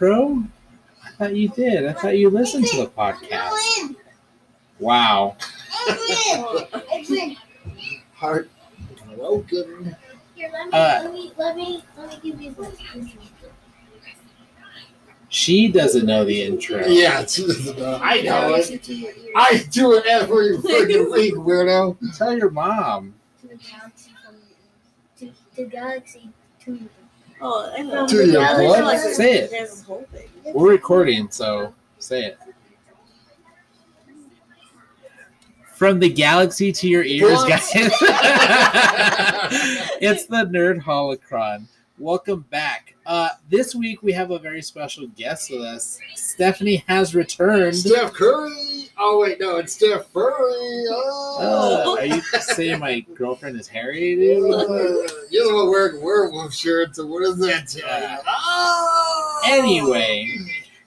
intro? I thought you did. I thought you listened to the podcast. Wow. Edwin, Edwin. Heart welcome. Here, let me, Uh, let me, let me, let me give you this. She doesn't know the intro. Yeah, she doesn't know. I know Galaxy it. to your ears. I do it every freaking week, weirdo. Tell your mom. To the galaxy from your ears. To the galaxy to your ears. Oh, I know. To your Yeah, what? like- Say it. There's this whole thing. We're recording, so say it. From the galaxy to your ears, What? guys. it's the Nerd Holocron. Welcome back. Uh, this week we have a very special guest with us. Stephanie has returned. Steph Curry. Oh wait, no, it's Steph Curry. Oh. Uh, are you saying my girlfriend is Harry, dude? Uh, you're the one wearing werewolf shirts, so what does that you? Oh! Anyway,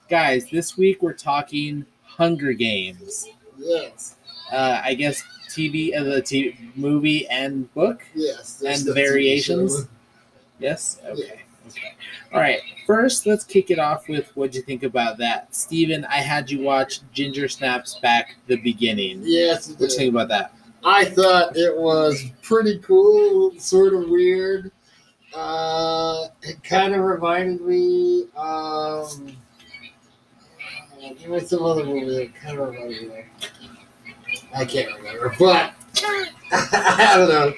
guys, this week we're talking Hunger Games. Yes, Uh, I guess TV, uh, the TV movie and book. yes. And the the variations? Yes. Okay. Okay. All right. First, let's kick it off with what'd you think about that, Steven, I had you watch Ginger Snaps back the beginning. Yes, it What do you think about that? I thought it was pretty cool, sort of weird. Uh, it kind of reminded me. Um, there was some other movie that kind of reminded me. Of. I can't remember, but I don't know.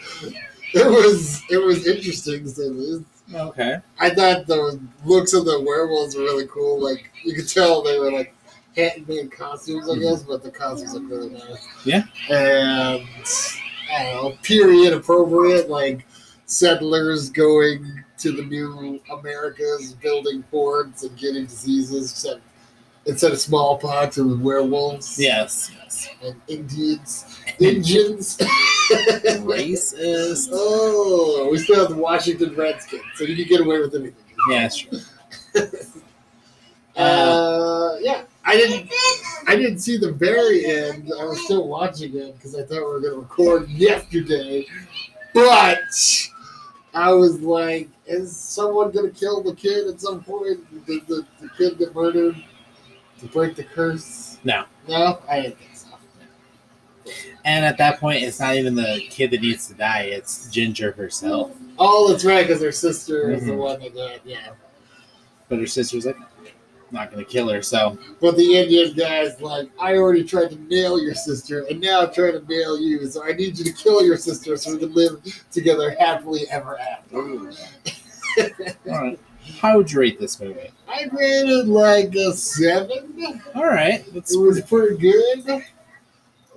It was it was interesting to say. Okay. I thought the looks of the werewolves were really cool. Like you could tell they were like hand-made costumes, I mm-hmm. guess, but the costumes look really nice. Yeah. And I don't know, period appropriate, like settlers going to the new Americas, building forts and getting diseases, except instead of smallpox, it was werewolves. Yes. Yes. And Indians, Indians. Racist. oh, we still have the Washington Redskins, so you can get away with anything. Yeah, that's true. Uh, yeah, I didn't. I didn't see the very end. I was still watching it because I thought we were going to record yesterday, but I was like, "Is someone going to kill the kid at some point? Did the, the kid get murdered to break the curse?" No. No, I didn't think so. And at that point, it's not even the kid that needs to die; it's Ginger herself. Oh, that's right, because her sister is the Mhm. one that got yeah. But her sister's like, not gonna kill her. So But the Indian guy's like, I already tried to nail your sister, and now I'm trying to nail you. So I need you to kill your sister so we can live together happily ever after. all right. How would you rate this movie? I rated like a seven. All right. That's It was pretty good.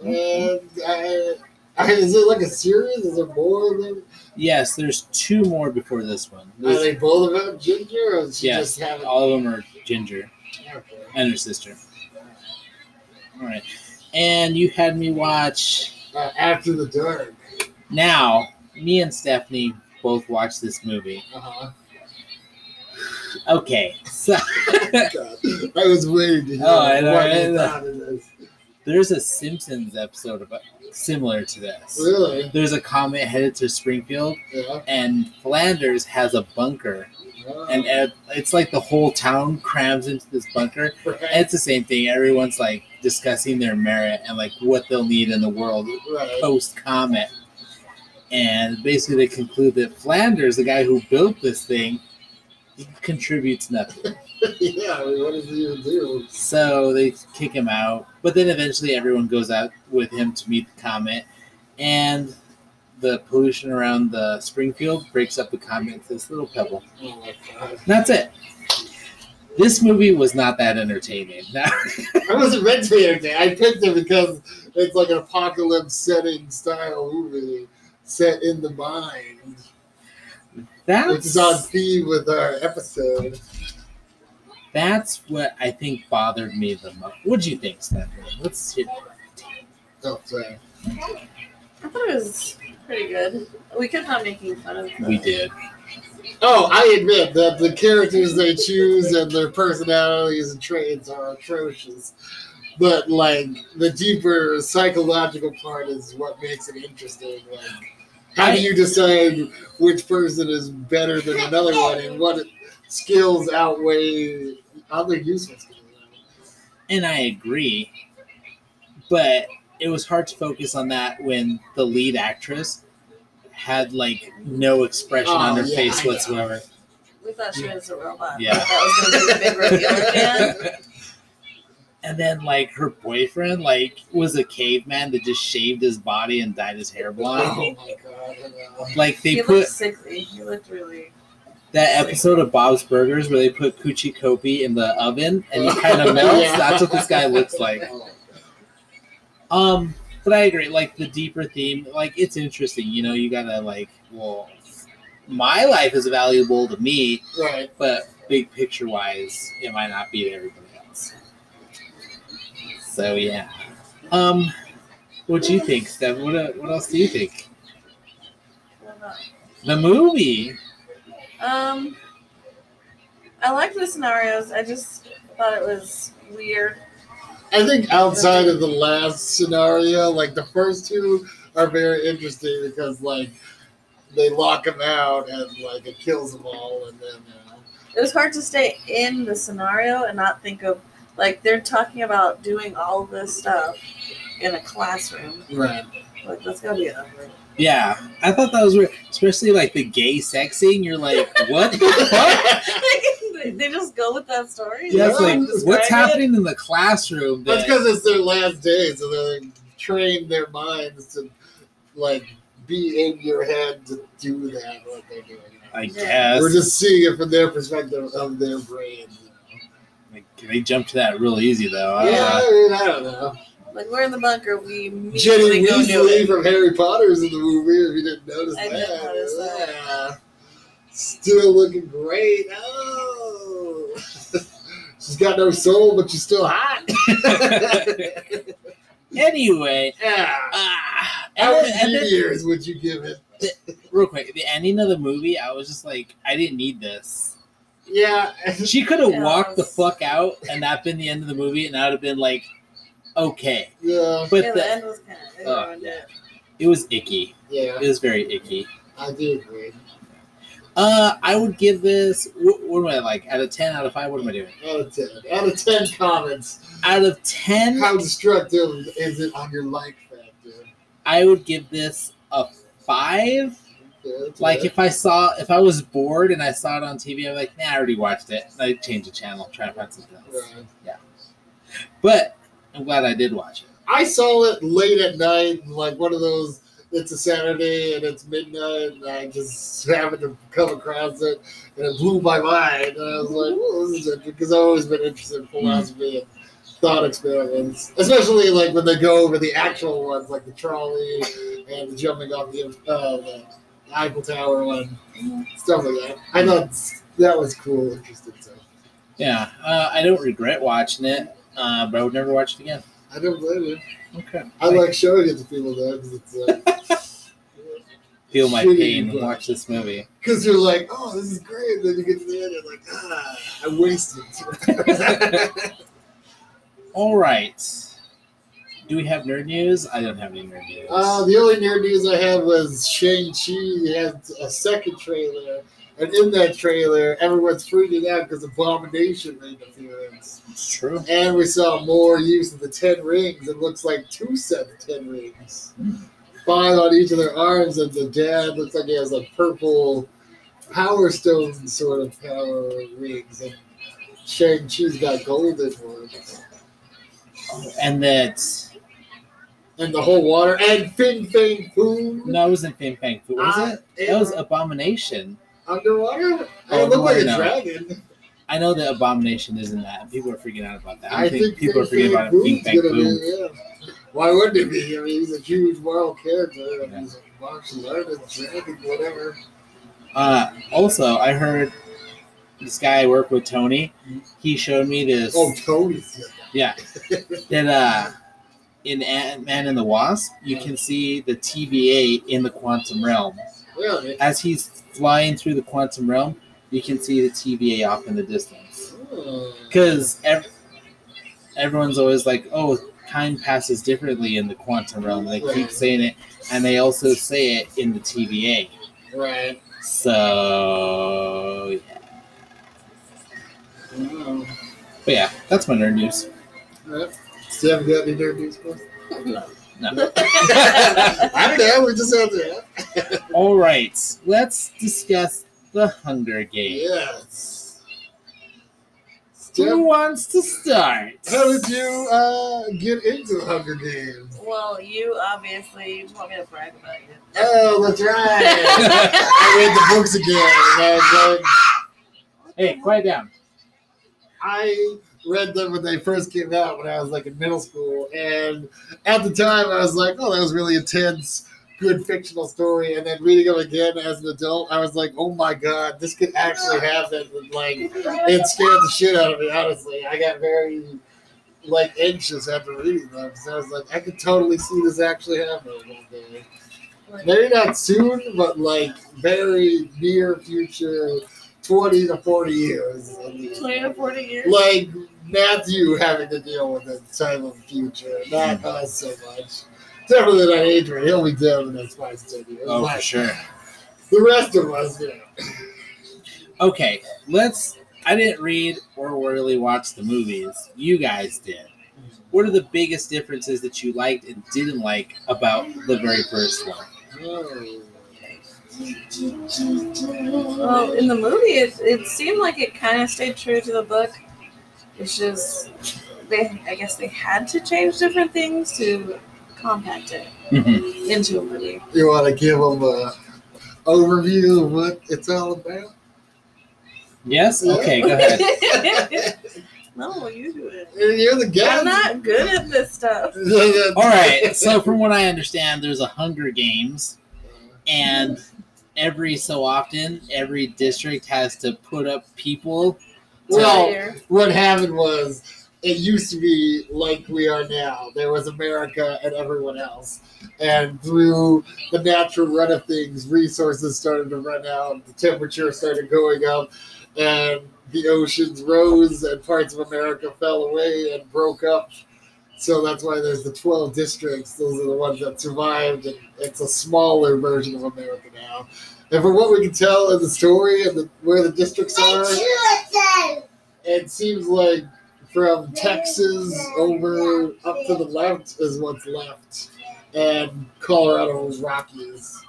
And I, I, is it like a series? Is there more than? yes. There's two more before this one. Are they both them ginger, or yes, just have all of them are Ginger Okay. and her sister. All right. And you had me watch. Uh, after the dark. Now, me and Stephanie both watched this movie. Uh-huh. Okay, so I was waiting to hear Oh, I know, what you know. thought of this. there's a Simpsons episode about similar to this. Really? There's a comet headed to Springfield, Yeah. and Flanders has a bunker, Oh. and it's like the whole town crams into this bunker. Right. And it's the same thing. Everyone's like discussing their merit and like what they'll need in the world Right. post comet. And basically, they conclude that Flanders, the guy who built this thing, contributes nothing. yeah, I mean, what does he even do? So they kick him out. But then eventually, everyone goes out with him to meet the comet. And the pollution around the Springfield breaks up the comet into this little pebble. Oh my god. That's it. This movie was not that entertaining. I wasn't meant to be entertained. I picked it because it's like an apocalypse setting style movie set in the mind, which that's is on theme with our episode. that's what I think bothered me the most. What do you think, Stephanie? Let's hear. Oh, sorry. I thought it was pretty good. We kept on making fun of it. We did. Oh, I admit that the characters they choose and their personalities and traits are atrocious. But like the deeper psychological part is what makes it interesting. Like how do you decide which person is better than another one and what skills outweigh oddly skills? and I agree, but it was hard to focus on that when the lead actress had like no expression on Oh, her yeah, face I know. whatsoever. We thought she was a robot. Yeah. That was going to be the big reveal again. And then like her boyfriend like was a caveman that just shaved his body and dyed his hair Oh blonde. my god. Like they he put looked sickly. He looked really. that episode of Bob's Burgers where they put Kuchi Kopi in the oven and he kind of melts. Yeah. That's what this guy looks like. Oh, Um, but I agree. Like the deeper theme, like it's interesting. You know, you gotta like, well, my life is valuable to me, Right. but big picture wise, it might not be to everybody else. So yeah. Um, what do you think, Steph? What uh, what else do you think? The movie. Um, I like the scenarios. I just thought it was weird. I think outside of the last scenario, like the first two are very interesting because like they lock him out and like it kills them all, and then uh, It was hard to stay in the scenario and not think of like they're talking about doing all this stuff in a classroom. right. Like that's gotta be ugly. Yeah, I thought that was weird, especially like the gay sex scene. You're like, what the fuck? they they just go with that story. Yeah, it's like describe what's it. happening in the classroom? That's because it's their last day, so they're like, train their minds to like be in your head to do that. What they're doing. I guess We're just seeing it from their perspective of their brains. Like, they jumped to that real easy though. Uh, yeah, I mean, I don't know. Like we're in the bunker, we Ginny immediately go Weasley it. from Harry Potter's in the movie. If you didn't notice I that, didn't notice that. Yeah. Still looking great. Oh, she's got no soul, but she's still hot. anyway, yeah. ah, How many and then, years would you give it? real quick, the ending of the movie, I was just like, I didn't need this. Yeah. She could have Yeah, walked the fuck out, and that been the end of the movie, and I would have been like, okay. Yeah. But yeah, the, the end was kind of Oh, ruined it. it was icky. Yeah. It was very icky. I do agree. Uh, I would give this. What, what am I like? Out of ten, out of five, what am I doing? Out of ten. Out of ten comments, Out of ten, how destructive is it on your like factor? I would give this a five. That's Like if I saw, if I was bored and I saw it on TV, I'm like, nah, I already watched it. I'd change the channel, try to find something else. Right. But I'm glad I did watch it. I saw it late at night, like one of those. It's a Saturday and it's midnight, and I just happened to come across it, and it blew my mind. And I was like, "Oh, this is interesting," because I've always been interested in philosophy and thought experiments, especially like when they go over the actual ones, like the trolley and the jumping off the, uh, the Eiffel Tower one, stuff like that. I thought that was cool, interesting stuff. Yeah, uh, I don't regret watching it, uh, but I would never watch it again. I don't blame you. Okay. I like showing it to people though, because it's. Uh, Feel my pain and watch this movie. Because you're like, oh, this is great. And then you get to the end, you're like, ah, I wasted. All right. Do we have nerd news? I don't have any nerd news. uh, the only nerd news I have was Shang-Chi had a second trailer. And in that trailer, everyone's freaking out because Abomination made an appearance. it's true. And we saw more use of the Ten Rings. It looks like two set of Ten Rings. Five on each of their arms, and the dad looks like he has like purple Power Stone sort of power rings. And Shang-Chi's got golden ones. And that And the whole water. And Fin Fang Foom. no, it wasn't Fin Fang Foom, was Uh, it? That was Abomination. Underwater? Oh, it looked like a no. dragon. I know that Abomination isn't that. People are freaking out about that. I, I think, think people are freaking Fang about it. Foom's Fang be, yeah. Why wouldn't he be? I mean, he's a huge Marvel character. And Yeah. He's a martial artist, dragon, whatever. Uh, also, I heard this guy I work with, Tony. He showed me this. Oh, Tony's. Yeah. that uh, in Ant Man and the Wasp, you can see the TVA in the quantum realm. Really? As he's flying through the quantum realm, you can see the TVA off in the distance. Hmm. Because ev- everyone's always like, oh, time passes differently in the quantum realm. They keep saying it, and they also say it in the TVA. Right. So, yeah. Oh. But yeah, that's my nerd news. Alright. Still haven't got any nerd news, boys? No. I don't know. We just have to. All right, let's discuss the Hunger Games. Yes. Who wants to start? how did you uh, get into the Hunger Games? well, you obviously you just want me to brag about you. Oh, that's right. I read the books again, and I was like, Hey, quiet down. I read them when they first came out when I was like in middle school, and at the time I was like, "Oh, that was really intense, good fictional story." And then reading them again as an adult, I was like, "Oh my god, this could actually happen!" And, like, it scared the shit out of me. Honestly, I got very like anxious after reading them because I was like, I could totally see this actually happening one day. Maybe not soon, but like very near future, twenty to forty years. at least. Twenty to forty years. Like Matthew having to deal with the time of the future, not mm-hmm. us so much. Definitely not Adrian. He'll be dead in the next five to ten years. Oh, But for sure. The rest of us, yeah. Okay, let's. I didn't read or really watch the movies. You guys did. What are the biggest differences that you liked and didn't like about the very first one? Oh. Well, in the movie, it, it seemed like it kind of stayed true to the book. It's just they, I guess they had to change different things to compact it Mhm. into a movie. You want to give them a overview of what it's all about? Yes. Okay. Go ahead. no, you do it. You're the guy. I'm not good at this stuff. All right. So, from what I understand, there's a Hunger Games, and every so often, every district has to put up people. Well, what happened was it used to be like we are now. There was America and everyone else. And through the natural run of things, resources started to run out, the temperature started going up, and the oceans rose, and parts of America fell away and broke up. So that's why there's the 12 districts. Those are the ones that survived, and it's a smaller version of America now. And from what we can tell in the story and the, where the districts are, it seems like from Texas over up to the left is what's left, and Colorado's Rockies,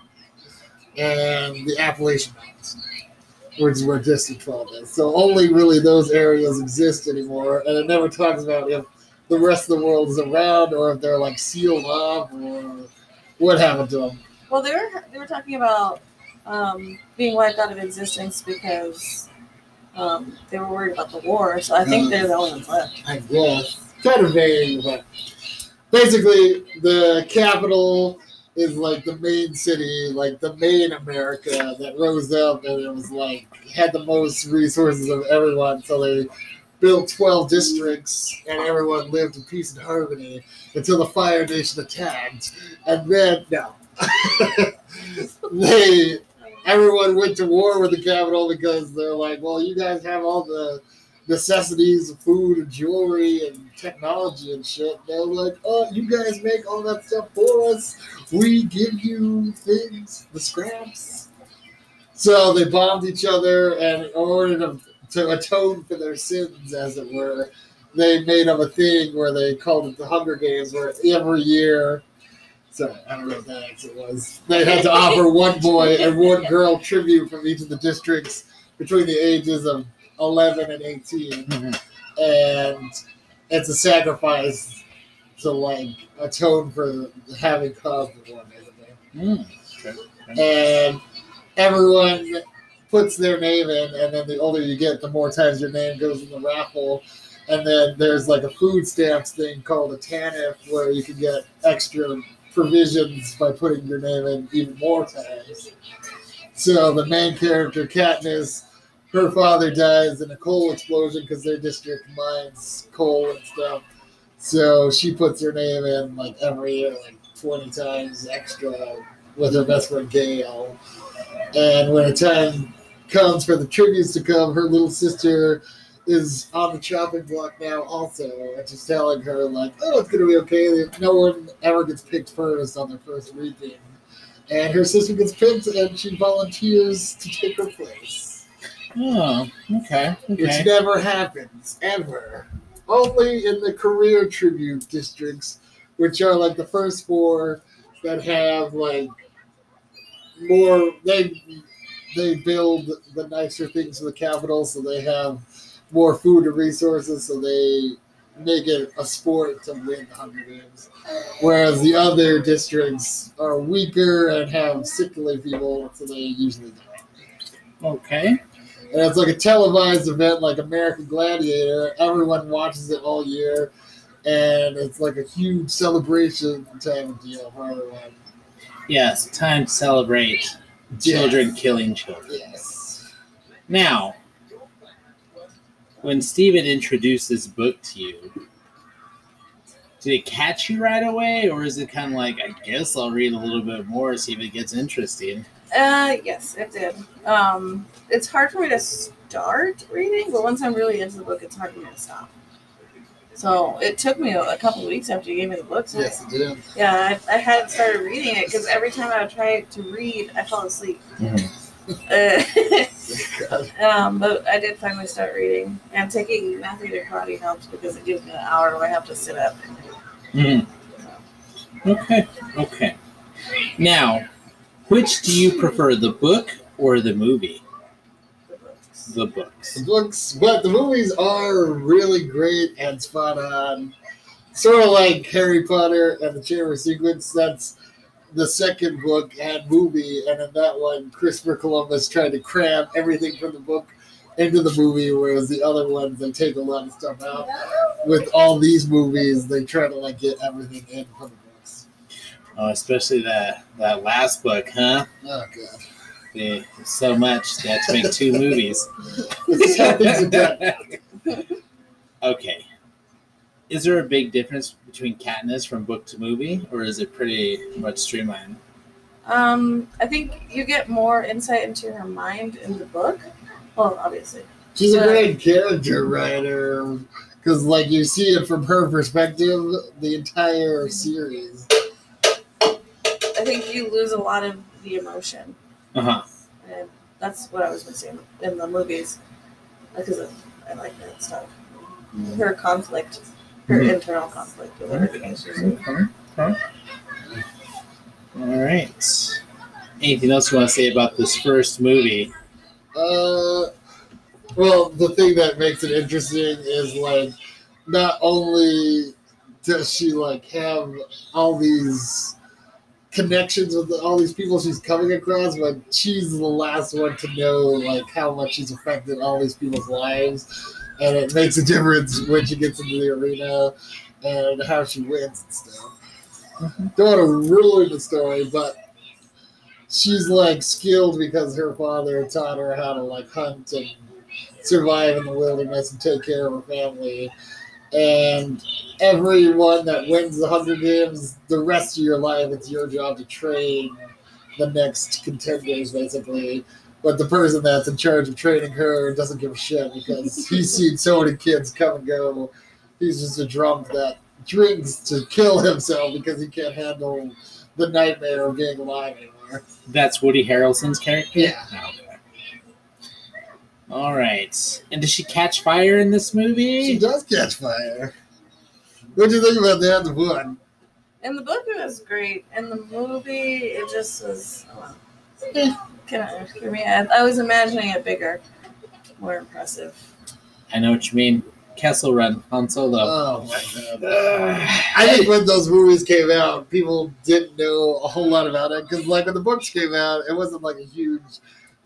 and the Appalachian Mountains, which is where District 12 is. So only really those areas exist anymore, and it never talks about if the rest of the world is around or if they're like sealed off or what happened to them. Well, they were they were talking about um, being wiped out of existence because um, they were worried about the war. So I think they're the only ones left. I guess. Kind of vague, but basically, the Capitol is like the main city, like the main America that rose up and it was like had the most resources of everyone. So they built 12 districts and everyone lived in peace and harmony until the Fire Nation attacked. And then, no. they everyone went to war with the Capitol because they're like, well, you guys have all the necessities of food and jewelry and technology and shit. They're like, oh, you guys make all that stuff for us. We give you things, the scraps. So they bombed each other, and in order to, to atone for their sins, as it were, they made up a thing where they called it the Hunger Games, where every year so I don't know what that accent was. They had to offer one boy and one girl tribute from each of the districts between the ages of 11 and 18. Mhm. And it's a sacrifice to, like, atone for having caused the war, basically. Mm. Okay. And everyone puts their name in, and then the older you get, the more times your name goes in the raffle. And then there's like a food stamps thing called a TANF where you can get extra provisions by putting your name in even more times. So the main character, Katniss, her father dies in a coal explosion because their district mines coal and stuff. So she puts her name in like every year, like 20 times extra with her best friend Gale. And when the time comes for the tributes to come, her little sister is on the chopping block now also and she's telling her like oh it's gonna be okay no one ever gets picked first on their first reaping and her sister gets picked and she volunteers to take her place Oh, okay. which never happens ever. Only in the career tribute districts, which are like the first four that have like more. They they build the nicer things in the Capitol, so they have more food and resources, so they make it a sport to win the Hunger Games. Whereas the other districts are weaker and have sickly people, so they usually don't. Okay. And it's like a televised event like American Gladiator. Everyone watches it all year. And it's like a huge celebration type of deal for everyone. Yes, time to celebrate children killing children. Yes. Now, when Steven introduced this book to you, did it catch you right away, or is it kind of like, I guess I'll read a little bit more, see if it gets interesting? Uh, yes, it did. Um, it's hard for me to start reading, but once I'm really into the book, it's hard for me to stop. So it took me a, a couple weeks after you gave me the book. So Yes, it did. Yeah, I, I hadn't started reading it because every time I would try to read, I fell asleep. Uh, um, but I did finally start reading, and taking Matthew to karate helps because it gives me an hour where I have to sit up. Mhm. Okay, okay. Now, which do you prefer, the book or the movie? The books. The books. But the movies are really great and spot on. Sort of like Harry Potter and the Chamber Secrets. That's the second book and movie, and in that one, Christopher Columbus tried to cram everything from the book into the movie, whereas the other ones they take a lot of stuff out. With all these movies, they try to like get everything in from the books. Oh, especially that that last book, huh? Oh god, They, so much they had to make two movies. this is how things are done. okay. Is there a big difference between Katniss from book to movie, or is it pretty much streamlined? Um, I think you get more insight into her mind in the book. Well, obviously. She's a great character writer because, like, you see it from her perspective the entire series. I think you lose a lot of the emotion, Uh huh. and that's what I was missing in the movies because I like that stuff. Her conflict, her Mhm. internal conflict with everything she's doing. Okay. okay. All right. Anything else you want to say about this first movie? Uh, well, the thing that makes it interesting is like not only does she like have all these connections with all these people she's coming across, but she's the last one to know like how much she's affected all these people's lives, and it makes a difference when she gets into the arena and how she wins and stuff. Mm-hmm. Don't want to ruin the story, but she's like skilled because her father taught her how to like hunt and survive in the wilderness and take care of her family. And everyone that wins the Hunger Games, the rest of your life, it's your job to train the next contenders, basically. But the person that's in charge of training her doesn't give a shit because he's seen so many kids come and go. He's just a drunk that drinks to kill himself because he can't handle the nightmare of being alive anymore. That's Woody Harrelson's character. Yeah. Oh, okay. All right. And does she catch fire in this movie? She does catch fire. What do you think about that end of one? In the book, it was great. In the movie, it just was. Oh, kind of for me. I, I was imagining it bigger, more impressive. I know what you mean. Kessel Run, Han Solo. Oh my god. Ugh. I think when those movies came out, people didn't know a whole lot about it because, like, when the books came out, it wasn't like a huge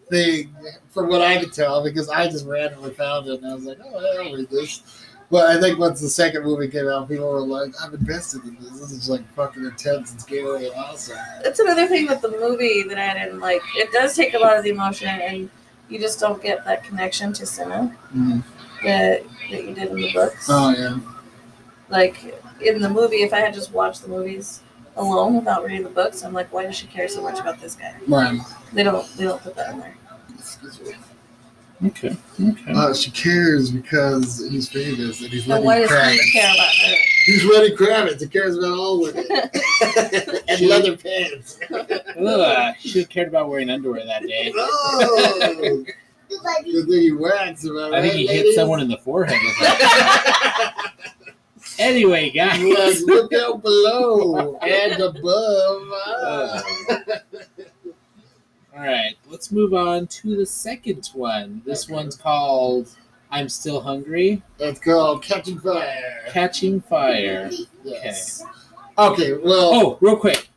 thing from what I could tell because I just randomly found it and I was like, oh, I'll read this. But I think once the second movie came out, people were like, I'm invested in this. This is like fucking intense and scary and awesome. That's another thing with the movie that I didn't like. It does take a lot of the emotion, and you just don't get that connection to Cinna mm-hmm. that, that you did in the books. Oh, yeah. Like in the movie, if I had just watched the movies alone without reading the books, I'm like, why does she care so much about this guy? Right. They don't. They don't put that in there. Okay. Okay. Uh, she cares because he's famous and he's And Lenny why does Kravitz. he care about her? He's Lenny Kravitz. He cares about all women and leather pants. Ugh, should have cared about wearing underwear that day. Oh, Good thing you wax about I think he hit someone in the forehead. With that. anyway, Like, guys. look out below and above. Uh, All right, let's move on to the second one. This Okay. one's called "I'm Still Hungry." It's called Catching Fire. Catching Fire. Yes. Okay, well, Oh, real quick,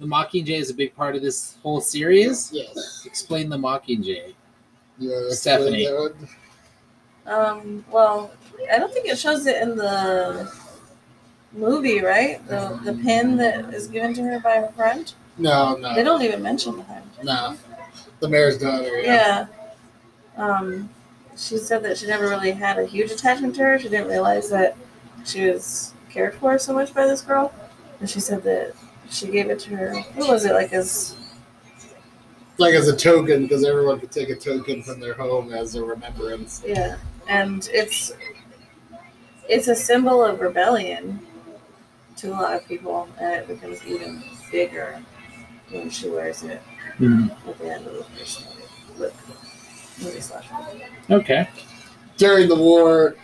the Mockingjay is a big part of this whole series. yes. Explain the Mockingjay. You Stephanie. Um, well, I don't think it shows it in the movie, right? The the pin that is given to her by her friend. No, They don't even mention the friend. no. The mayor's daughter. Yeah. Um, she said that she never really had a huge attachment to her. She didn't realize that she was cared for so much by this girl. And she said that she gave it to her. What was it like? As Like as a token, because everyone could take a token from their home as a remembrance. yeah, and it's it's a symbol of rebellion to a lot of people, and it becomes even bigger when she wears it mm-hmm. at the end of the first movie. With movie slash movie. Okay. During the war,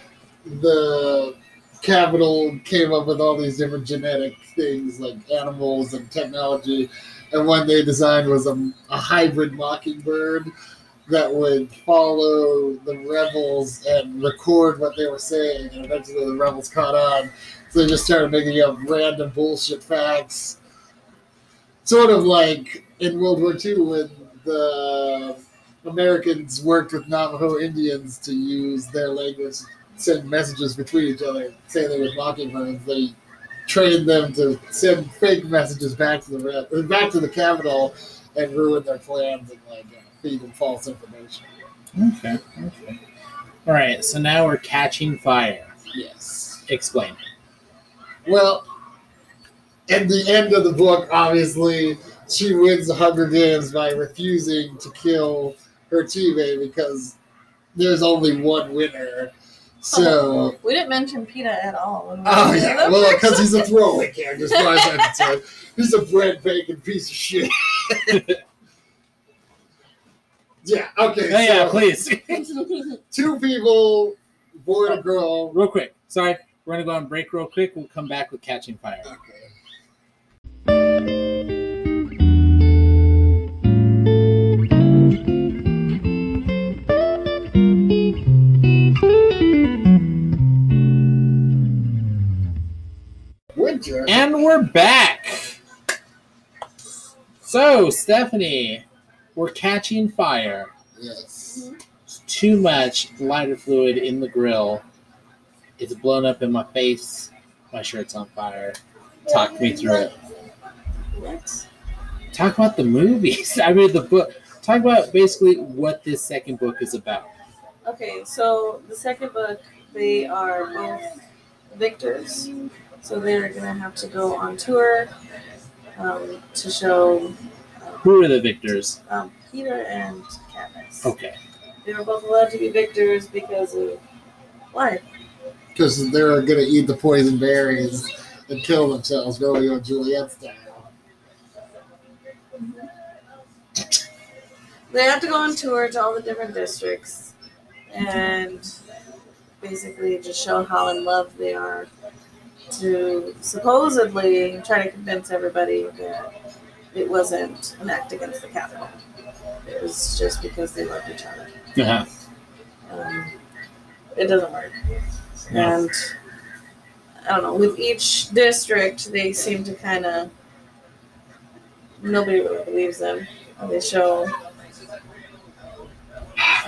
the capital came up with all these different genetic things like animals and technology. And one they designed was a, a hybrid mockingbird that would follow the rebels and record what they were saying. And eventually the rebels caught on. So they just started making up random bullshit facts. Sort of like in World War II when the Americans worked with Navajo Indians to use their language, to send messages between each other, saying they were mocking mockingbirds. They trained them to send fake messages back to the back to the Capitol and ruin their plans and like feed them false information. Okay. Okay. All right. So now we're catching fire. Yes. Explain. Well, at the end of the book, obviously, she wins the Hunger Games by refusing to kill her teammate because there's only one winner. So. we didn't mention Peeta at all. we Oh yeah, well, because he's a throwaway character, as far as I'm concerned. He's a bread bacon piece of shit. yeah. Okay. Oh yeah, so please. two people, boy and a girl. real quick. Sorry, we're gonna go on break real quick. We'll come back with catching fire. Okay. And we're back. So, Stephanie, we're catching fire. Yes. It's too much lighter fluid in the grill. It's blown up in my face. My shirt's on fire. Talk me through it. What? Talk about the movies. I mean, the book. Talk about basically what this second book is about. Okay, so the second book, they are both victors. So they're gonna have to go on tour um, to show Who are the victors? um, Peeta and Katniss. Okay. They were both allowed to be victors because of why? Because they're gonna eat the poison berries and kill themselves, Romeo and Juliet style. They have to go on tour to all the different districts and basically just show how in love they are to supposedly try to convince everybody that it wasn't an act against the Capitol. It was just because they loved each other. Uh-huh. Um, it doesn't work. No. And I don't know, with each district, they seem to kind of, nobody really believes them. They show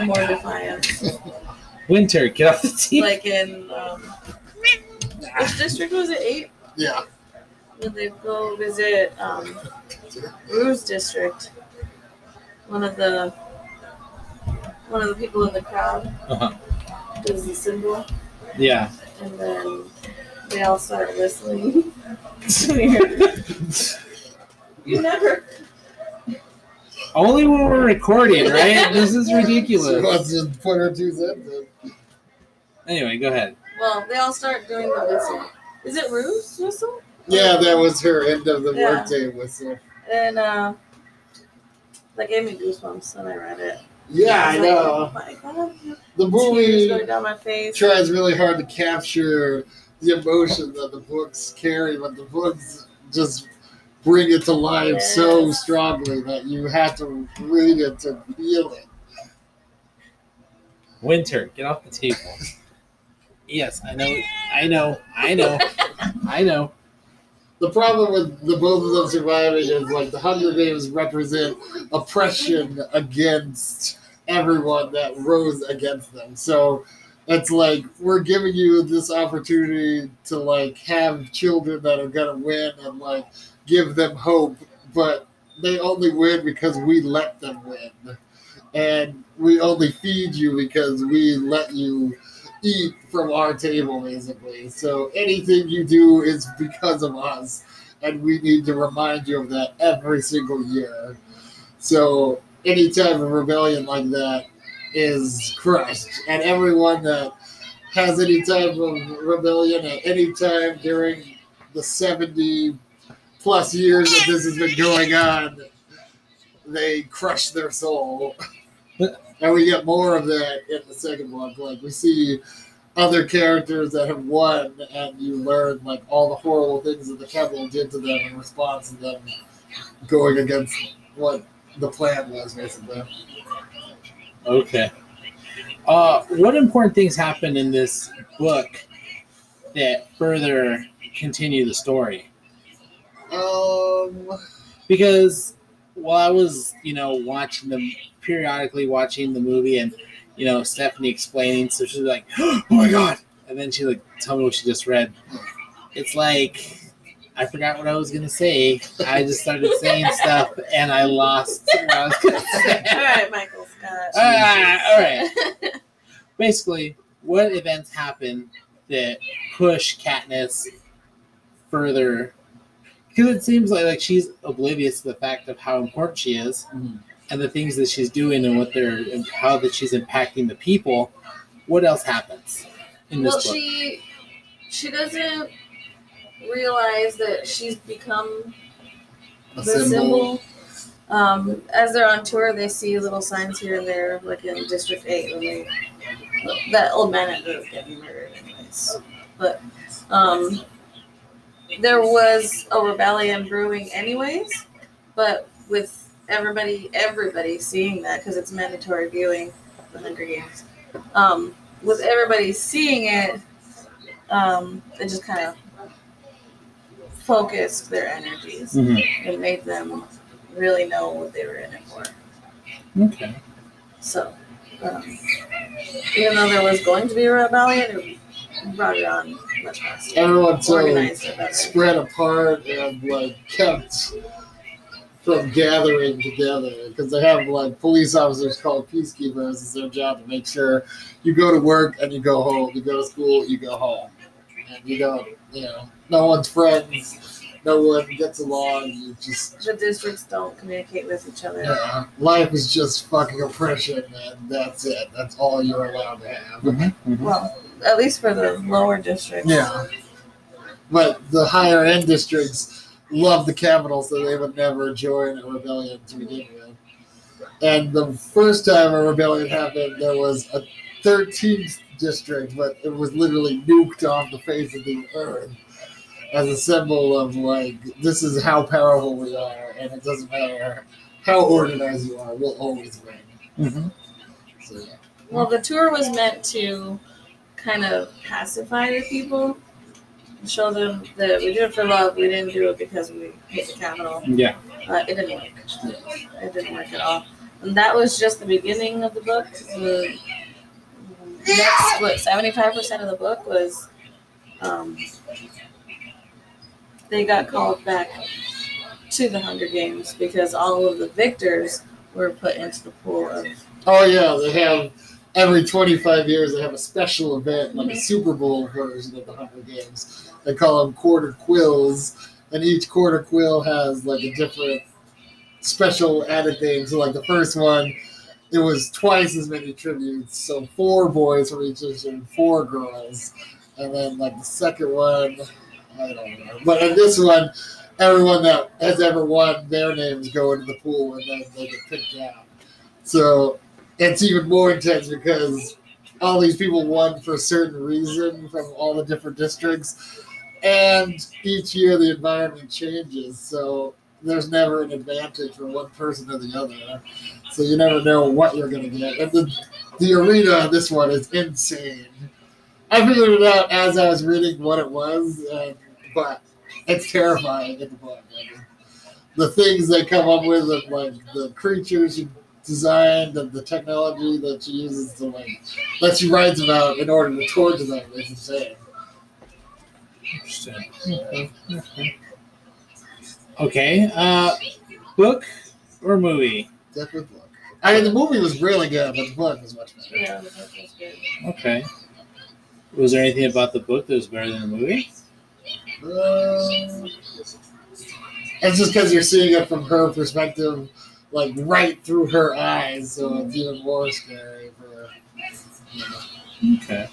more defiance. Winter, get off the team. like in, um, which district was it? Eight? Yeah. When they go visit um, Rue's district, one of the one of the people in the crowd Uh-huh. does the symbol, Yeah. and then they all start whistling. you never. Only when we're recording, right? this is ridiculous. wants to put her two cents. Anyway, go ahead. Well, they all start doing the whistle. Is it Rue's whistle? Yeah, that was her end of the Yeah. workday whistle. And uh, that gave me goosebumps when I read it. Yeah, I was like, know. Oh my god. The movie going down my face. tries really hard to capture the emotion that the books carry, but the books just bring it to life so strongly that you have to read it to feel it. Winter, get off the table. Yes, I know. I know. I know. I know. The problem with the both of them surviving is like the Hunger Games represent oppression against everyone that rose against them. So it's like we're giving you this opportunity to like have children that are gonna win and like give them hope, but they only win because we let them win. And we only feed you because we let you eat from our table, basically. So anything you do is because of us, and we need to remind you of that every single year. So any type of rebellion like that is crushed, and everyone that has any type of rebellion at any time during the 70 plus years that this has been going on, they crush their soul. And we get more of that in the second book. Like we see other characters that have won, and you learn like all the horrible things that the Capitol did to them in response to them going against what the plan was, basically. Okay. Uh, what important things happen in this book that further continue the story? Um, Because while I was, you know, watching them periodically watching the movie and, you know, Stephanie explaining, so she's like, oh my God. And then she like, tell me what she just read. It's like, I forgot what I was going to say. I just started saying stuff and I lost what I was going to say. All right, Michael Scott. Ah, all right. basically what events happen that push Katniss further because it seems like, like she's oblivious to the fact of how important she is Mhm. and the things that she's doing and what they're and how that she's impacting the people what else happens in this well, book she she doesn't realize that she's become a the symbol. symbol. Um, as they're on tour, they see little signs here and there, like in District Eight, when they that old man ended up getting murdered, anyways. But um, there was a rebellion brewing, anyways. But with everybody, everybody seeing that because it's mandatory viewing, the Hunger Games. Um, with everybody seeing it, um, it just kind of focused their energies. Mhm. It made them really know what they were in it for. okay So, um, even though there was going to be a rebellion, it brought it on much faster. Everyone's so Organized it spread apart and like kept from gathering together because they have like police officers called peacekeepers. It's their job to make sure you go to work and you go home. You go to school, you go home, and you don't. You know, no one's friends. No one gets along. You just. The districts don't communicate with each other. Yeah, life is just fucking oppression, and that's it. That's all you're allowed to have. Mm-hmm. Well, at least for the lower districts. Yeah. But the higher end districts love the Capitol, so they would never join a rebellion to begin with. And the first time a rebellion happened, there was a 13th district, but it was literally nuked off the face of the earth as a symbol of, like, this is how powerful we are, and it doesn't matter how organized you are, we'll always win. Mm-hmm. So, yeah. Well, the tour was meant to kind of pacify the people, and show them that we did it for love. We didn't do it because we hate the Capitol. yeah Uh, it didn't work. It didn't work at all. And that was just the beginning of the book. The next, what, 75% of the book was um, they got called back to the Hunger Games because all of the victors were put into the pool of. Oh yeah, they have every 25 years they have a special event like a Mhm. Super Bowl version of the Hunger Games. They call them quarter quells, and each quarter quell has like a different special added thing. So like the first one, it was twice as many tributes, so four boys from each district, four girls, and then like the second one, I don't know, but in this one. Everyone that has ever won, their names go into the pool and then they get picked out. So it's even more intense because all these people won for a certain reason from all the different districts, and each year the environment changes, so there's never an advantage for one person or the other. So you never know what you're gonna get. And the the arena this one is insane. I figured it out as I was reading what it was, and, but it's terrifying in the book. The things they come up with, like the creatures you designed, and the technology that she uses to like that she writes about in order to torture them is insane. Interesting. Okay. Uh, book or movie? Definitely book. I mean, the movie was really good, but the book was much better. Yeah, the book was good. Okay. Was there anything about the book that was better than the movie? Uh, it's just because you're seeing it from her perspective, like right through her eyes, so it's even more scary for her. You know. Okay.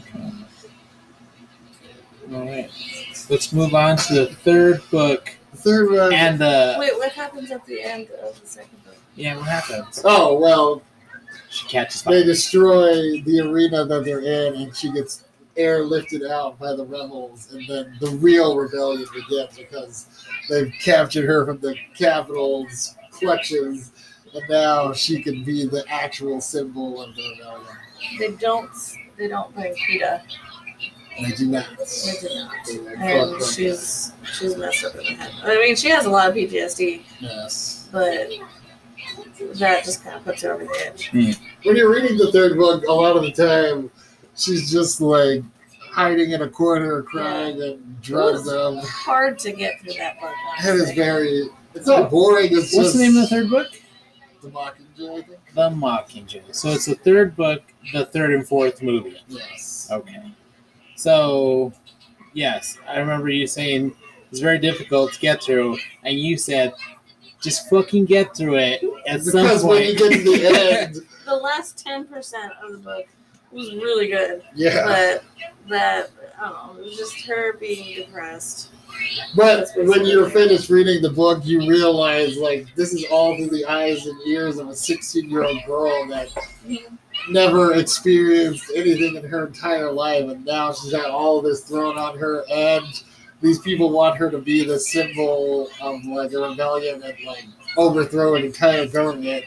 okay. All right. Let's move on to the third book The third book. and the Wait, what happens at the end of the second book? yeah. What happens? oh well, She catches they destroy the arena that they're in, and she gets airlifted out by the rebels, and then the real rebellion begins because they've captured her from the Capitol's clutches, and now she can be the actual symbol of the rebellion. They don't. They don't bring Peeta. They do not. They do not. They And fucked up. she's she's messed up in the head. I mean, she has a lot of PTSD, Yes. but that just kind of puts her over the edge. Mm. When you're reading the third book, a lot of the time, she's just like hiding in a corner, crying and drugged up. It's hard to get through that book. It is very. It's not boring. It's What's just the name of the third book? the Mockingjay. I think. The Mockingjay. So it's the third book, the third and fourth movie. Yes. Okay. So, yes, I remember you saying it's very difficult to get through, and you said, just fucking get through it at some Because when you point. get to the end, The last ten percent of the book was really good, yeah. but that I don't know. It was just her being depressed. But when you're finished reading the book, you realize like this is all through the eyes and ears of a 16 year old girl that never experienced anything in her entire life, and now she's had all of this thrown on her, and these people want her to be the symbol of like a rebellion and like overthrow an entire government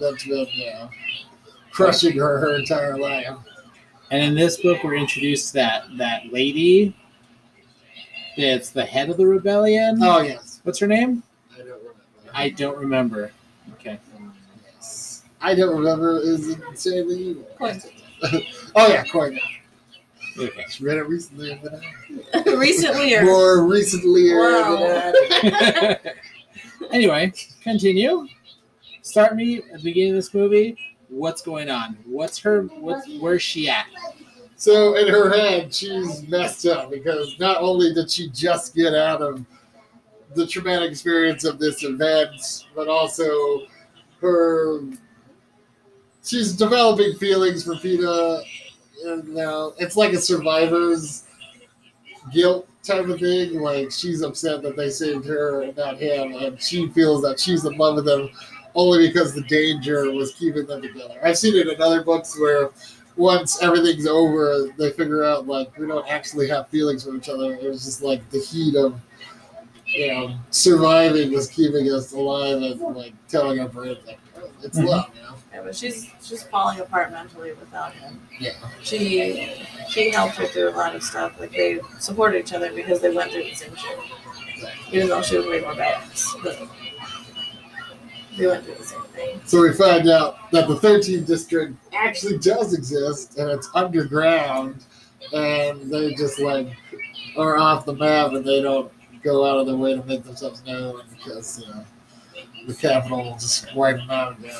that's been you know, crushing her her entire life. And in this book, we're introduced to that that lady that's the head of the rebellion. Oh yes, What's her name? I don't remember. I don't remember. Okay. Yes. I don't remember. Is insanely evil. Points. Oh yeah, quite. Okay. She read it recently. Than I. Recently, or More recently Wow. anyway, continue. Start me at the beginning of this movie. What's going on? What's her? What's where's she at? So in her head, she's messed up because not only did she just get out of the traumatic experience of this event, but also her she's developing feelings for Peeta. And now it's like a survivor's guilt type of thing. Like she's upset that they saved her and not him, and she feels that she's in love with him only because the danger was keeping them together. I've seen it in other books where once everything's over, they figure out like we don't actually have feelings for each other. It was just like the heat of you know surviving was keeping us alive and like telling our brains like it's Mhm. love, you know. Yeah, but she's she's falling apart mentally without him. Yeah. She he helped her through a lot of stuff. Like they supported each other because they went through the same shit. Even though she was way more badass, but they went through the same thing. So we find out that the 13th district actually does exist and it's underground, and they just like are off the map and they don't go out of their way to make themselves known because you know the Capitol will just wipe them out again.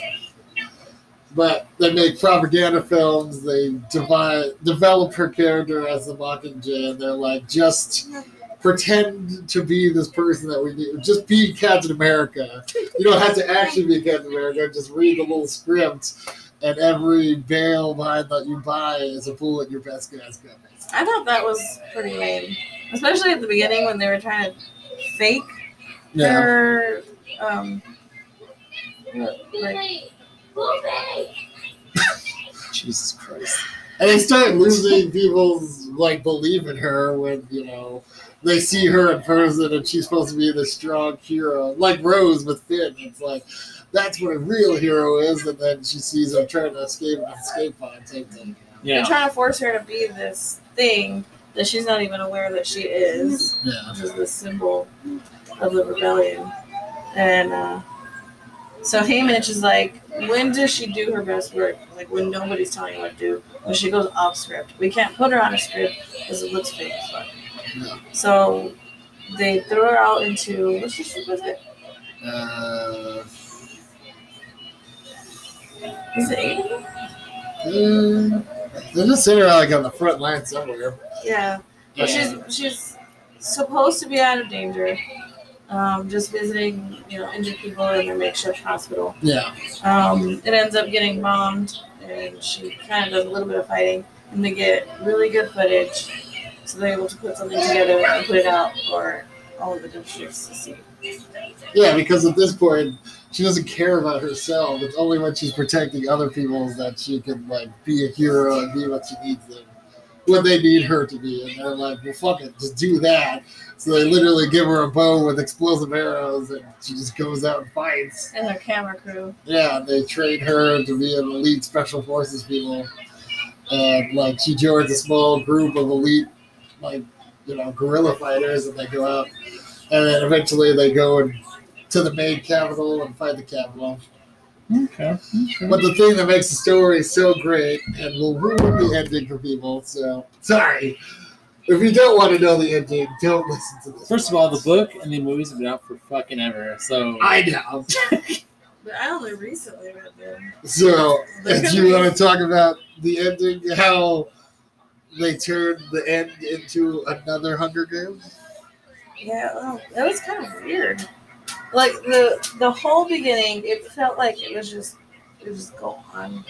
But they make propaganda films. They divide, develop her character as the Mockingjay, and they're like, just pretend to be this person that we need. Just be Captain America. You don't have to actually be Captain America. Just read the little script, and every bail bind that you buy is a bullet in your best guy's gun. I thought that was pretty lame, especially at the beginning when they were trying to fake Yeah. her. Um, like Jesus Christ. And they start losing people's like belief in her when you know they see her in person and she's supposed to be the strong hero, like Rose with Finn. It's like that's what a real hero is, and then she sees him trying to escape an escape pod. Same thing. They're trying to force her to be this thing that she's not even aware that she is. Yeah. Which is the symbol of the rebellion. And uh, so Haymitch is like, when does she do her best work? Like when nobody's telling her what to do. When she goes off script. We can't put her on a script because it looks fake as fuck. Yeah. So they throw her out into what's the ship was it? Uh, Is it Aiden? mm, they're just sitting around like on the front line somewhere. Yeah. But she's she's supposed to be out of danger. Um, just visiting, you know, injured people in their makeshift hospital. Yeah. Um, it ends up getting bombed, and she kind of does a little bit of fighting, and they get really good footage, so they're able to put something together and put it out for all of the districts to see. Yeah, because at this point, she doesn't care about herself. It's only when she's protecting other people that she can like be a hero and be what she needs them, what they need her to be. And they're like, well, fuck it, just do that. So they literally give her a bow with explosive arrows, and she just goes out and fights. And their camera crew. Yeah, they train her to be an elite special forces people, and like she joins a small group of elite, like you know, guerrilla fighters, and they go out, and then eventually they go and to the main Capitol and fight the Capitol. Okay. But the thing that makes the story so great and will ruin the ending for people, so sorry. If you don't want to know the ending, don't listen to this. First of all, the book and the movies have been out for fucking ever. So I know. But I only recently read them. So, do you want to talk about the ending? How they turned the end into another Hunger Games? Yeah, well, that was kind of weird. Like the the whole beginning, it felt like it was just it was just go on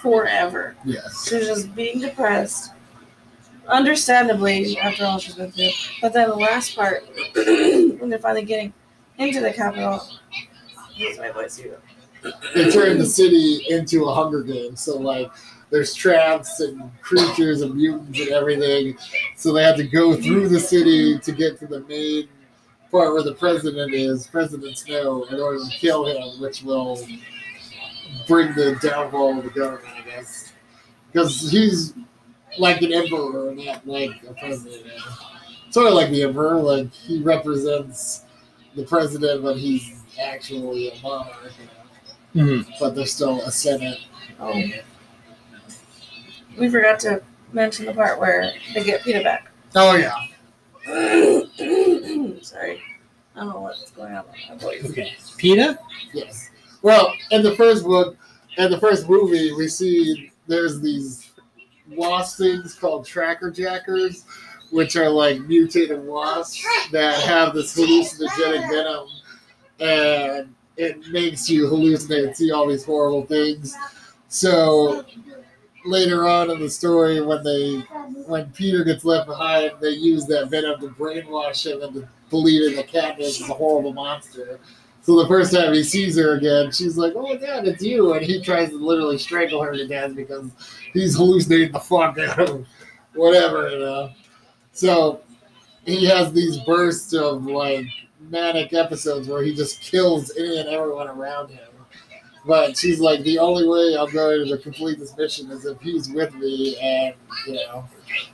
forever. Yes. She was just being depressed, understandably after all she's been through. But then the last part, when they're finally getting into the Capitol, use my voice here. They turned the city into a Hunger Games. So, like, there's traps and creatures and mutants and everything. So they had to go through the city to get to the main part where the president is, President Snow, in order to kill him, which will bring the downfall of the government, I guess. Because he's like an emperor, not like a president. Sort of like the emperor, like he represents the president, but he's actually a monarch. You know? Mhm. But there's still a senate. Oh, we forgot to mention the part where they get Peeta back. Oh yeah. Sorry, I don't know what's going on with my voice. okay, Peeta. Yes. Well, in the first book, in the first movie, we see there's these wasp things called tracker jackers, which are like mutated wasps that have this hallucinogenic venom, and it makes you hallucinate and see all these horrible things. So later on in the story, when they when Peeta gets left behind, they use that venom to brainwash him into believing that Katniss is a horrible monster. So the first time he sees her again, she's like, "Oh my god, it's you!" And he tries to literally strangle her to death because he's hallucinating the fuck out of whatever, you know. So he has these bursts of like manic episodes where he just kills any and everyone around him. But she's like, the only way I'm going to complete this mission is if he's with me, and you know.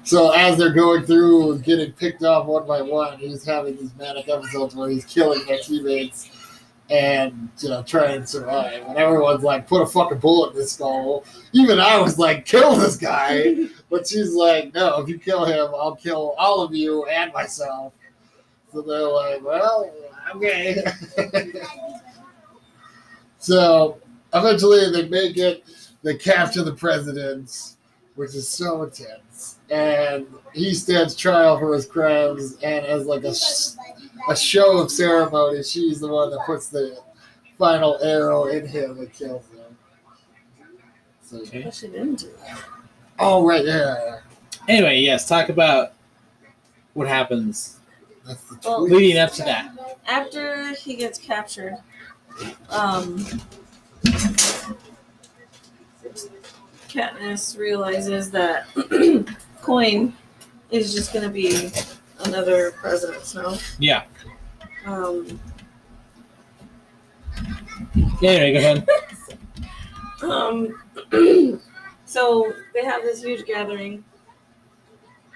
So as they're going through getting picked off one by one, he's having these manic episodes where he's killing their teammates and you know trying to survive. And everyone's like, put a fucking bullet in his skull. Even I was like, kill this guy. But she's like, no, if you kill him, I'll kill all of you and myself. So they're like, well, okay. so eventually they make it, they capture the president, which is so intense. And he stands trial for his crimes, and as like a, a show of ceremony, she's the one that puts the final arrow in him and kills him. So, Okay. She didn't do. oh, right, yeah. Anyway, yes, talk about what happens That's the Well, leading up to that. After he gets captured, um, Katniss realizes that Coin is just gonna be another President Snow. Yeah. Um, Anyway, go ahead. Um, so they have this huge gathering.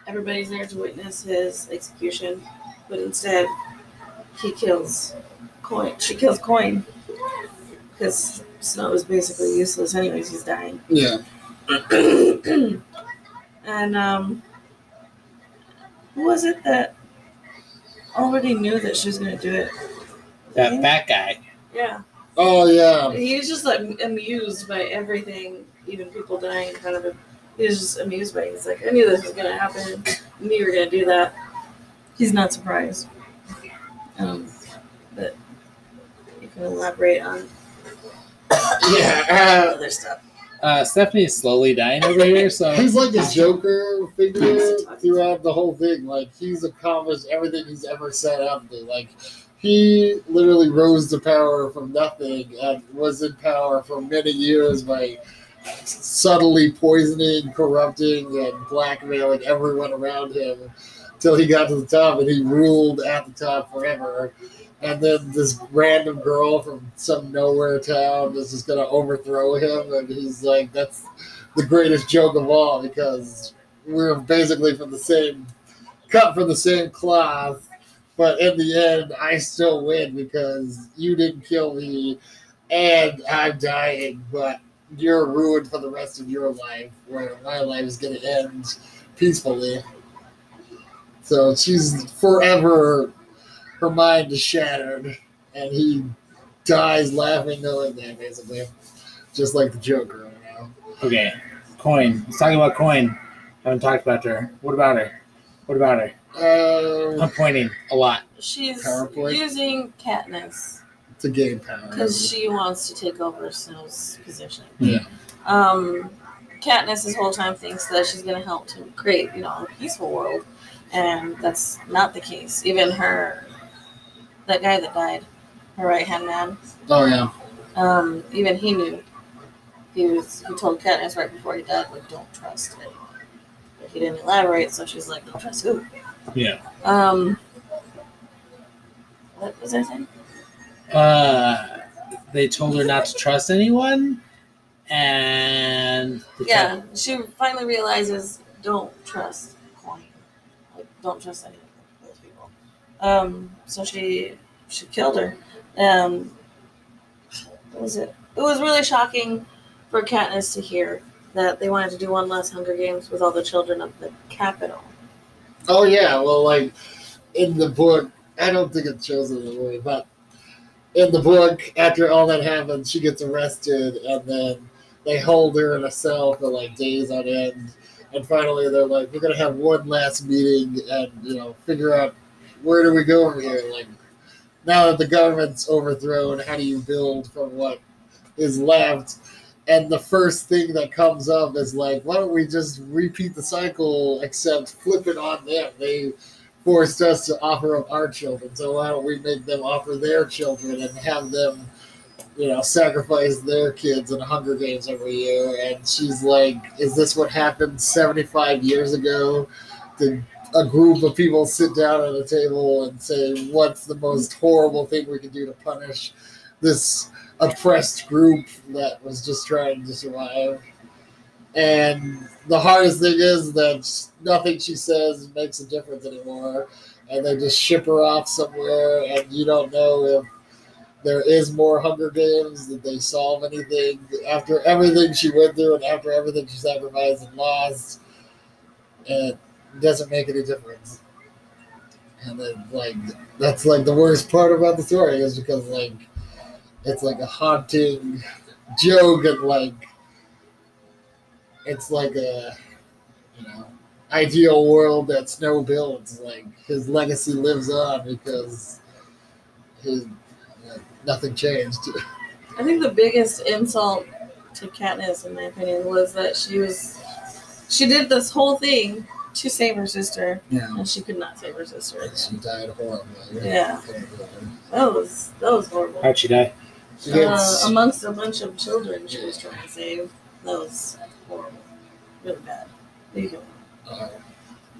Everybody's there to witness his execution, but instead, he kills Coin. She kills Coin because Snow is basically useless. Anyways, he's dying. Yeah. and um, who was it that already knew that she was going to do it? That fat guy. Yeah. Oh yeah. He was just like amused by everything, even people dying in front of him. He was just amused by it. He's like, I knew this was gonna happen. I knew you were gonna do that. He's not surprised. Um, but you can elaborate on Yeah. other stuff. Uh, Stephanie's slowly dying over here, Uh, so he's like a Joker figure throughout the whole thing. Like he's accomplished everything he's ever set out to. Like he literally rose to power from nothing and was in power for many years by subtly poisoning, corrupting, and blackmailing everyone around him till he got to the top and he ruled at the top forever. And then this random girl from some nowhere town is just gonna overthrow him, and he's like, "That's the greatest joke of all because we're basically from the same cut from the same cloth, but in the end, I still win because you didn't kill me, and I'm dying, but you're ruined for the rest of your life, where my life is gonna end peacefully." So she's forever, her mind is shattered, and he dies laughing knowing that, basically. Just like the Joker right now. okay. Coin. Let's talk about Coin. I Haven't talked about her. What about her? What about her? Uh, I'm pointing a lot. She's PowerPoint? using Katniss to gain power. because she wants to take over Snow's position. Yeah. Um, Katniss this whole time thinks that she's going to help to create, you know, a peaceful world, and that's not the case. Even her, that guy that died, her right hand man, Oh yeah. um, even he knew. He was he told Katniss right before he died, like, don't trust it. But he didn't elaborate, so she's like, don't trust who? Yeah. Um, what was I saying? Uh, they told her not to trust anyone, and Yeah, she finally realizes don't trust Coin. Like, don't trust any of those people. Um, so she she killed her. Um, what was it? It was really shocking for Katniss to hear that they wanted to do one last Hunger Games with all the children of the Capitol. Oh yeah. Well, like in the book, I don't think it shows in the movie, but in the book, after all that happens, she gets arrested, and then they hold her in a cell for like days on end. And finally, they're like, "We're gonna have one last meeting, and you know, figure out where do we go from here. Like, now that the government's overthrown, how do you build from what is left?" And the first thing that comes up is like, why don't we just repeat the cycle except flip it on them? They forced us to offer up our children, so why don't we make them offer their children and have them, you know, sacrifice their kids in Hunger Games every year? And she's like, is this what happened 75 years ago? A group of people sit down at a table and say, what's the most horrible thing we can do to punish this oppressed group that was just trying to survive. And the hardest thing is that nothing she says makes a difference anymore. And they just ship her off somewhere, and you don't know if there is more Hunger Games, did they solve anything after everything she went through and after everything she sacrificed and lost. It doesn't make any difference. And then, like, that's like the worst part about the story is because, like, it's like a haunting joke and like it's like a you know ideal world that Snow builds. Like his legacy lives on because his nothing changed. I think the biggest insult to Katniss, in my opinion, was that she was she did this whole thing to save her sister, Yeah. and she could not save her sister. She died horribly. Yeah. That was that was horrible. how'd she die? She Uh, gets amongst a bunch of children she was trying to save. That was horrible. Really bad. You go. Uh,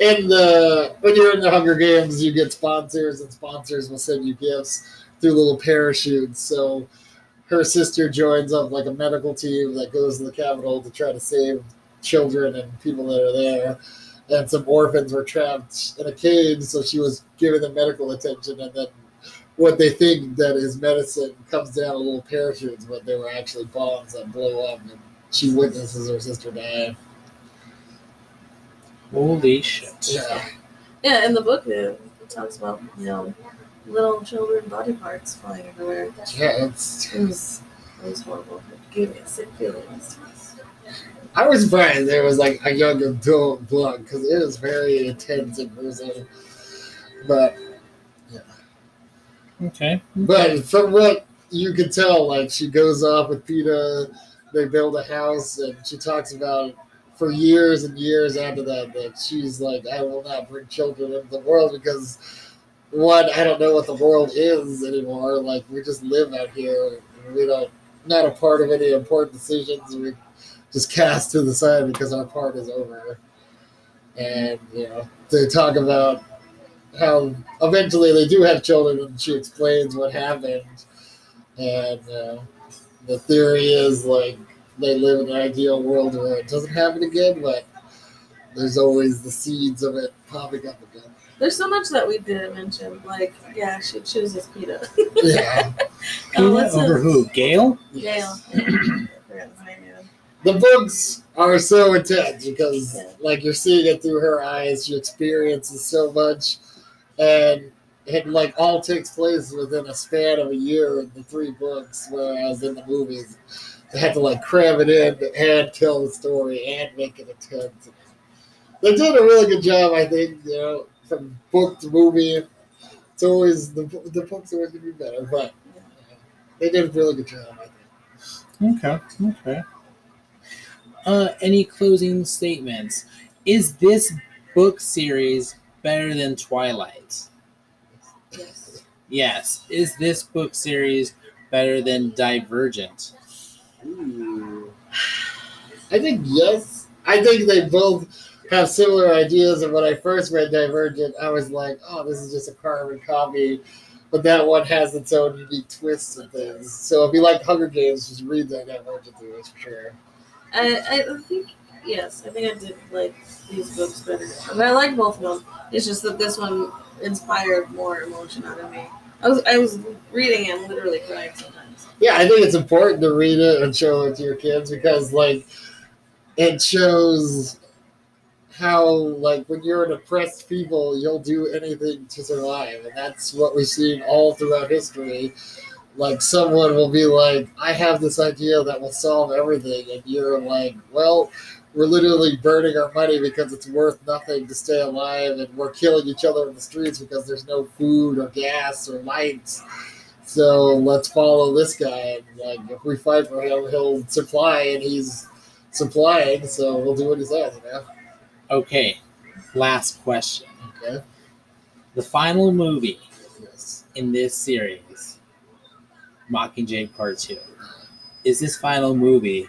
in the when you're in the Hunger Games, you get sponsors, and sponsors will send you gifts through little parachutes. So her sister joins up like a medical team that goes to the Capitol to try to save children and people that are there. And some orphans were trapped in a cage, so she was giving them medical attention, and then what they think that is medicine comes down a little parachutes, but they were actually bombs that blow up, and she witnesses her sister die. Holy shit. Yeah. Yeah, in the book it, it talks about you know little children body parts flying everywhere. Yeah, it's. It was it was horrible. It gave me a sick feeling. I was surprised there was like a young adult blood because it was very intense and gruesome. But yeah. Okay. but from what you can tell, like she goes off with Peeta, they build a house, and she talks about for years and years after that that she's like, I will not bring children into the world because one, I don't know what the world is anymore. Like we just live out here, and we don't not a part of any important decisions. We just cast to the side because our part is over. And you know, they talk about how eventually they do have children, and she explains what happened. And uh, the theory is like they live in an ideal world where it doesn't happen again, but there's always the seeds of it popping up again. There's so much that we didn't mention. Like, yeah, she chooses Peeta. Yeah. Oh, what's over the- who? Gale? Gale. the books are so intense because like you're seeing it through her eyes she experiences so much and it like all takes place within a span of a year in the three books whereas in the movies they had to like cram it in and tell the story and make it intense they did a really good job i think you know from book to movie it's always the, the books always gonna be better but uh, they did a really good job i think Okay. Okay. Uh, any closing statements? Is this book series better than Twilight? Yes. Yes. Is this book series better than Divergent? Ooh. I think yes. I think they both have similar ideas. And when I first read Divergent, I was like, "Oh, this is just a carbon copy," but that one has its own unique twists and things. So if you like Hunger Games, just read that Divergent series for sure. I, I think yes, I think I did like these books better. But I like both of them. It's just that this one inspired more emotion out of me. I was I was reading and literally crying sometimes. Yeah, I think it's important to read it and show it to your kids because, like, it shows how, like, when you're an oppressed people, you'll do anything to survive, and that's what we've seen all throughout history. Like, someone will be like, "I have this idea that will solve everything," and you're like, "Well." We're literally burning our money because it's worth nothing to stay alive, and we're killing each other in the streets because there's no food or gas or lights. So let's follow this guy. And like, if we fight for him, he'll supply, and he's supplying. So we'll do what he says. You know? Okay. Last question. Okay. The final movie Yes. in this series, Mockingjay Part 2. Is this final movie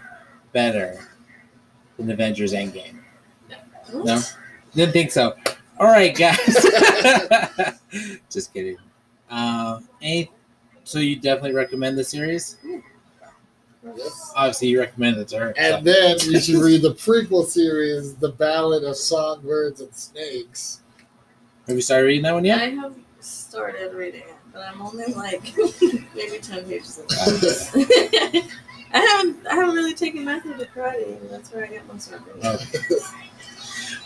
better than Avengers Endgame? No? Didn't think so. All right, guys. Just kidding. Uh, any, so you definitely recommend the series? Yes. Obviously, you recommend it to her. so- And then you should read the prequel series, The Ballad of Songbirds and Snakes. Have you started reading that one yet? I have started reading it, but I'm only like maybe ten pages in. I haven't I haven't really taken Matthew to karate, and that's where I get most of it.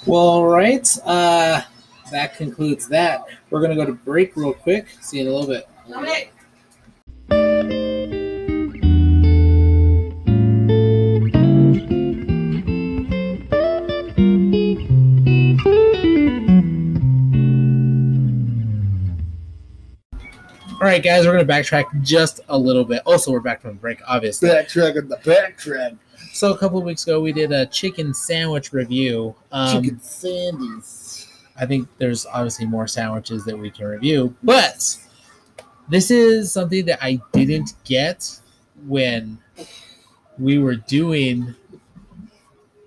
Well, all right. Uh, that concludes that. We're gonna go to break real quick. See you in a little bit. Okay. All right, guys. We're gonna backtrack just a little bit. Also, we're back from break, obviously. Backtrack on the backtrack. So a couple of weeks ago, we did a chicken sandwich review. Um, Chicken Sandies. I think there's obviously more sandwiches that we can review, but this is something that I didn't get when we were doing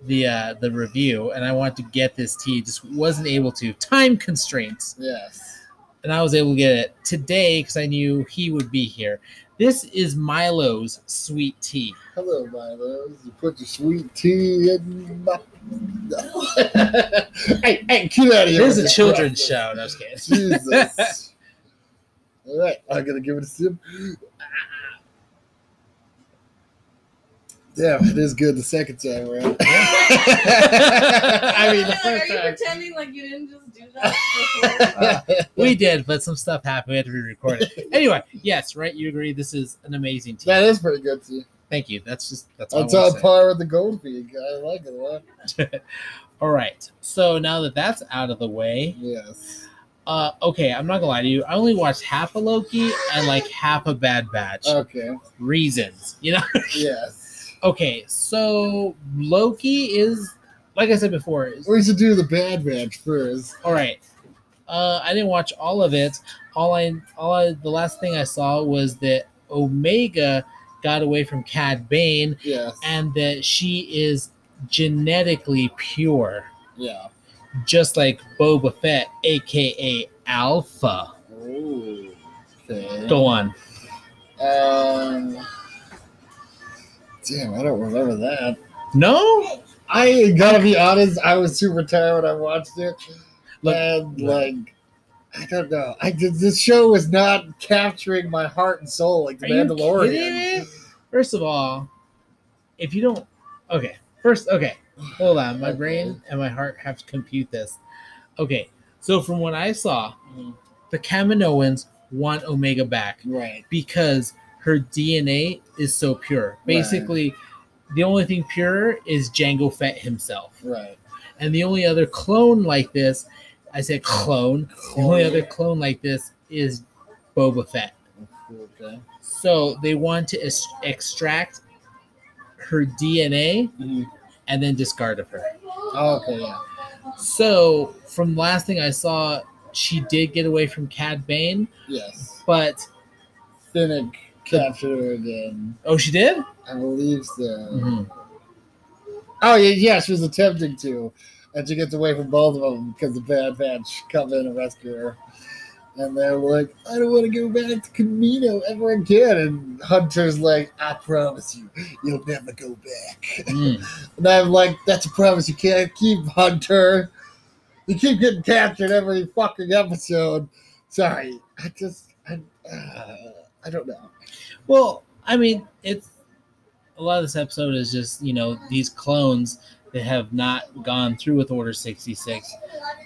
the uh, the review, and I wanted to get this tea, just wasn't able to. Time constraints, Yes. And I was able to get it today because I knew he would be here. This is Milo's sweet tea. Hello, Milo. You put your sweet tea in my. No. hey, hey, get out of here. This is a children's show. No, I was kidding. Jesus. All right, I'm gonna give it a sip. Damn, it is good the second time around. I mean, the Like, first are you time. pretending like you didn't just do that before? we did, but some stuff happened. We had to re-record it. Anyway, yes, right. You agree? This is an amazing team. that is pretty good too. Thank you. That's just that's. That's on say. par with the Gold Peak. I like it a lot. All right. So now that that's out of the way, Yes. uh, okay, I'm not gonna lie to you. I only watched half a Loki and like half a Bad Batch. Okay. Reasons, you know. Yes. Okay, so Loki is, like I said before, We should do the Bad Batch first. all right. Uh, I didn't watch all of it. All I, all I, the last thing I saw was that Omega got away from Cad Bane, Yes. and that she is genetically pure. Yeah. just like Boba Fett, aka Alpha. Oh. Okay. Go on. Um. Damn, I don't remember that. No, I gotta be honest, I was super tired when I watched it. Look- and like I don't know. I did this show was not capturing my heart and soul like the Mandalorian. First of all, if you don't, okay. First, okay, hold on. My brain and my heart have to compute this. Okay, so from what I saw, Mhm. the Kaminoans want Omega back Right. because her DNA is so pure. Basically, the only thing pure is Jango Fett himself. Right. And the only other clone like this, I said clone, the only other clone like this is Boba Fett. Okay. So they want to extract her DNA Mhm. and then discard of her. Oh, okay, yeah. So from the last thing I saw, she did get away from Cad Bane, Yes. but Fennec captured her again. oh, she did. I believe so. Mhm. Oh yeah, yeah, she was attempting to, and she gets away from both of them because the Bad Batch come in and rescue her, and they're like, "I don't want to go back to Kamino ever again." And Hunter's like, "I promise you, you'll never go back." Mm. And I'm like, "That's a promise you can't keep, Hunter. You keep getting captured every fucking episode." Sorry, I just, I, uh, I don't know. Well, I mean, it's a lot of this episode is just you know these clones that have not gone through with Order sixty six,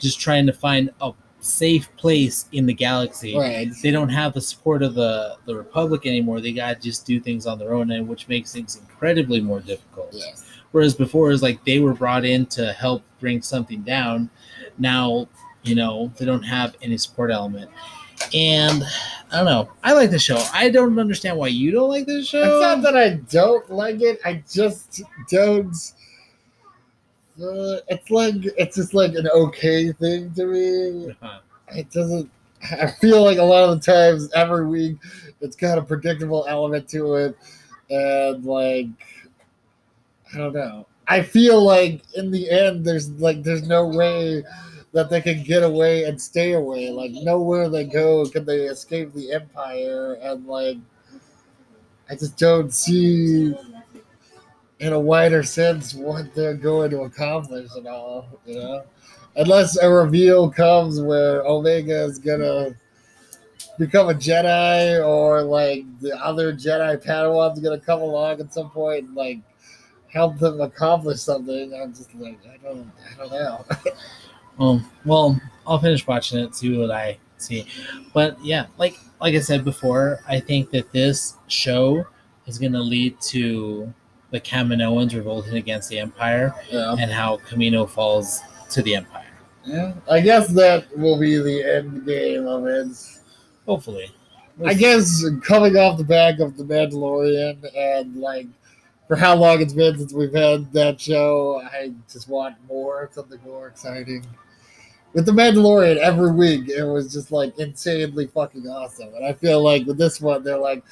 just trying to find a safe place in the galaxy. Right. They don't have the support of the the Republic anymore. They got to just do things on their own, and which makes things incredibly more difficult. Yes. Whereas before, it's like they were brought in to help bring something down. Now, you know, they don't have any support element. And I don't know. I like the show. I don't understand why you don't like this show. It's not that I don't like it. I just don't. Uh, it's like it's just like an okay thing to me. Uh-huh. It doesn't. I feel like a lot of the times every week it's got a predictable element to it, and like I don't know. I feel like in the end there's like there's no way that they can get away and stay away. Like nowhere they go can they escape the empire, and like I just don't see in a wider sense what they're going to accomplish at all. You know, unless a reveal comes where Omega is gonna become a Jedi, or like the other Jedi Padawan's gonna come along at some point and like help them accomplish something. I'm just like I don't, I don't know. Um, well, I'll finish watching it, see what I see. But yeah, like like I said before, I think that this show is going to lead to the Kaminoans revolting against the Empire yeah. and how Kamino falls to the Empire. yeah, I guess that will be the end game of it. Hopefully. I guess coming off the back of the Mandalorian and like for how long it's been since we've had that show, I just want more, something more exciting. With the Mandalorian every week, it was just like insanely fucking awesome. And I feel like with this one, they're like,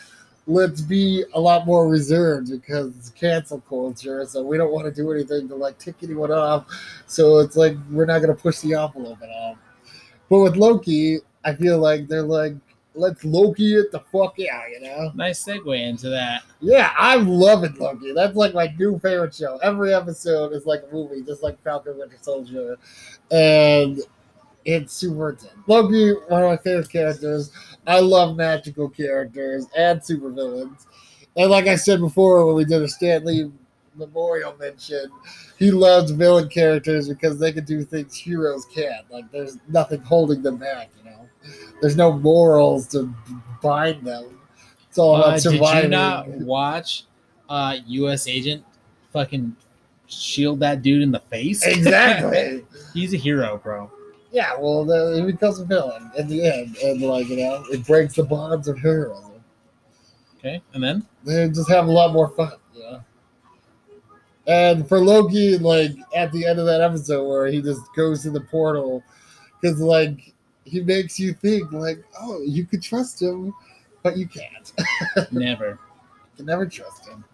let's be a lot more reserved because it's cancel culture. So we don't want to do anything to like tick anyone off. So it's like we're not gonna push the envelope at all. But with Loki, I feel like they're like, let's Loki it the fuck out, you know? Nice segue into that. Yeah, I'm loving Loki. That's like my new favorite show. Every episode is like a movie, just like Falcon Winter Soldier. And it's super intense. Loki, one of my favorite characters. I love magical characters and supervillains. And like I said before when we did a Stan Lee memorial mention, he loves villain characters because they can do things heroes can't. Like there's nothing holding them back. There's no morals to bind them. It's all about Uh, did you not watch uh, U.S. Agent fucking shield that dude in the face? Exactly. He's a hero, bro. yeah, well, the, he becomes a villain in the end, and like you know, it breaks the bonds of heroism. Okay, and then They just have a lot more fun, you know. And for Loki, like at the end of that episode where he just goes to the portal, because like he makes you think like, oh, you could trust him, but you can't. never. You can never trust him.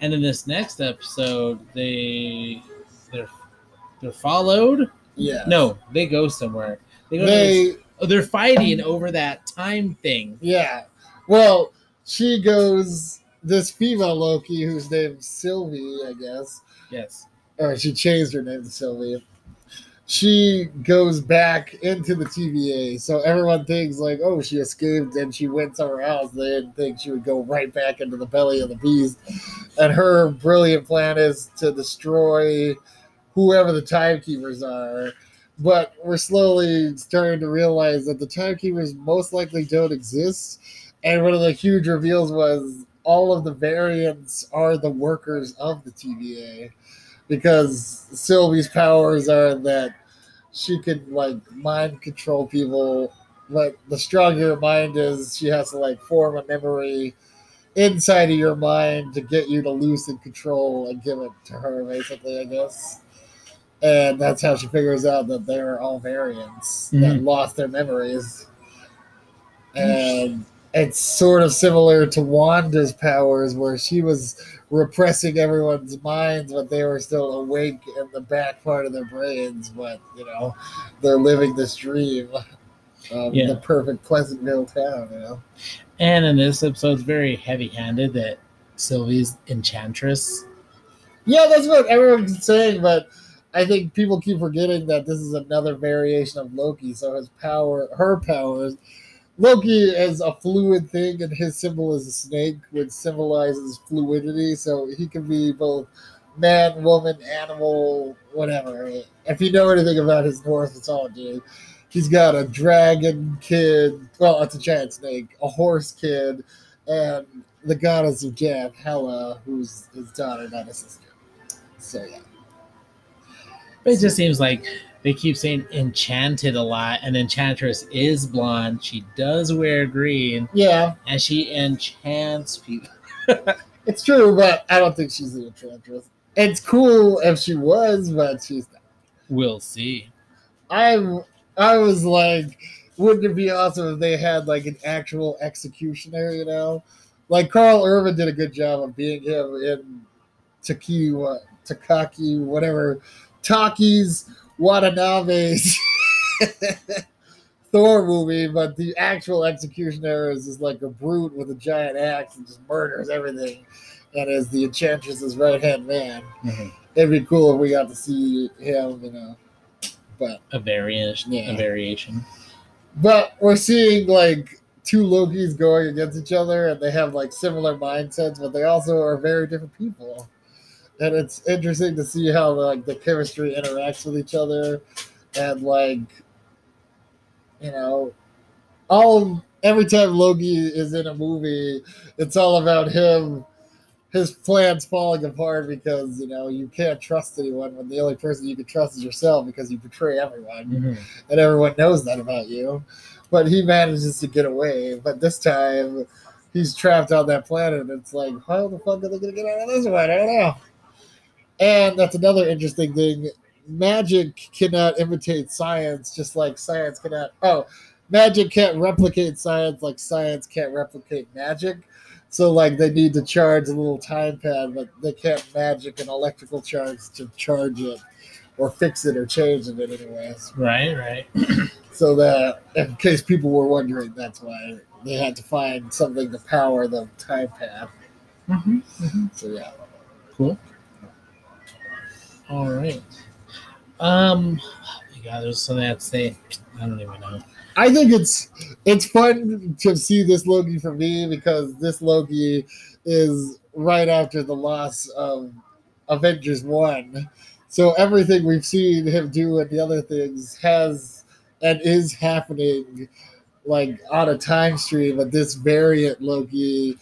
And in this next episode, they they're they're followed. Yeah. No, they go somewhere. They go they, this, oh, they're fighting over that time thing. Yeah. Well, she goes. This female Loki, whose name's Sylvie, I guess, Yes. or she changed her name to Sylvie. She goes back into the TVA, so everyone thinks like, oh, she escaped and she went somewhere else. They didn't think she would go right back into the belly of the beast. And her brilliant plan is to destroy whoever the timekeepers are. But we're slowly starting to realize that the timekeepers most likely don't exist. And one of the huge reveals was all of the variants are the workers of the TVA because Sylvie's powers are that she could like mind control people, but the stronger your mind is, she has to like form a memory inside of your mind to get you to lucid control and give it to her, basically, I guess. And that's how she figures out that they're all variants that Mhm. lost their memories. And it's sort of similar to Wanda's powers, where she was repressing everyone's minds, but they were still awake in the back part of their brains. But you know, they're living this dream of Yeah. the perfect Pleasantville town. You know, And in this episode, it's very heavy-handed that Sylvie's enchantress. yeah, that's what everyone's saying. But I think people keep forgetting that this is another variation of Loki. So his power, her powers. Loki is a fluid thing, and his symbol is a snake, which symbolizes fluidity. So he can be both man, woman, animal, whatever. If you know anything about his Norse mythology, he's got a dragon kid. Well, it's a giant snake, a horse kid, and the goddess of death, Hela, who's his daughter, not his sister. So yeah, it just seems like they keep saying enchanted a lot, and enchantress is blonde. She does wear green, yeah, and she enchants people. it's true, but I don't think she's an enchantress. It's cool if she was, but she's not. We'll see. I'm I was like, wouldn't it be awesome if they had like an actual executioner, you know? Like Karl Urban did a good job of being him in Taki Takaki, whatever Taki's Watanabe's Thor movie, but the actual executioner is just like a brute with a giant axe and just murders everything and is the enchantress's right hand man. Mm-hmm. It'd be cool if we got to see him, you know. But A variation. Yeah. A variation. But we're seeing like two Lokis going against each other, and they have like similar mindsets, but they also are very different people. And it's interesting to see how like the chemistry interacts with each other, and like, you know, all every time Loki is in a movie, it's all about him. His plans falling apart because you know you can't trust anyone when the only person you can trust is yourself because you betray everyone mm-hmm. and everyone knows that about you. But he manages to get away. But this time, he's trapped on that planet. And it's like, how the fuck are they gonna get out of this one? I don't know. And that's another interesting thing. Magic cannot imitate science, just like science cannot. Oh, magic can't replicate science, like science can't replicate magic. So like they need to charge a little time pad, but they can't magic an electrical charge to charge it or fix it or change it in anyways. Right, right. So that in case people were wondering, that's why they had to find something to power the time pad. Mm-hmm. So yeah. Cool. All right. Um, oh my God, there's something I have to say. I don't even know. I think it's it's fun to see this Loki for me because this Loki is right after the loss of Avengers One. So everything we've seen him do and the other things has and is happening like on a time stream, but this variant Loki,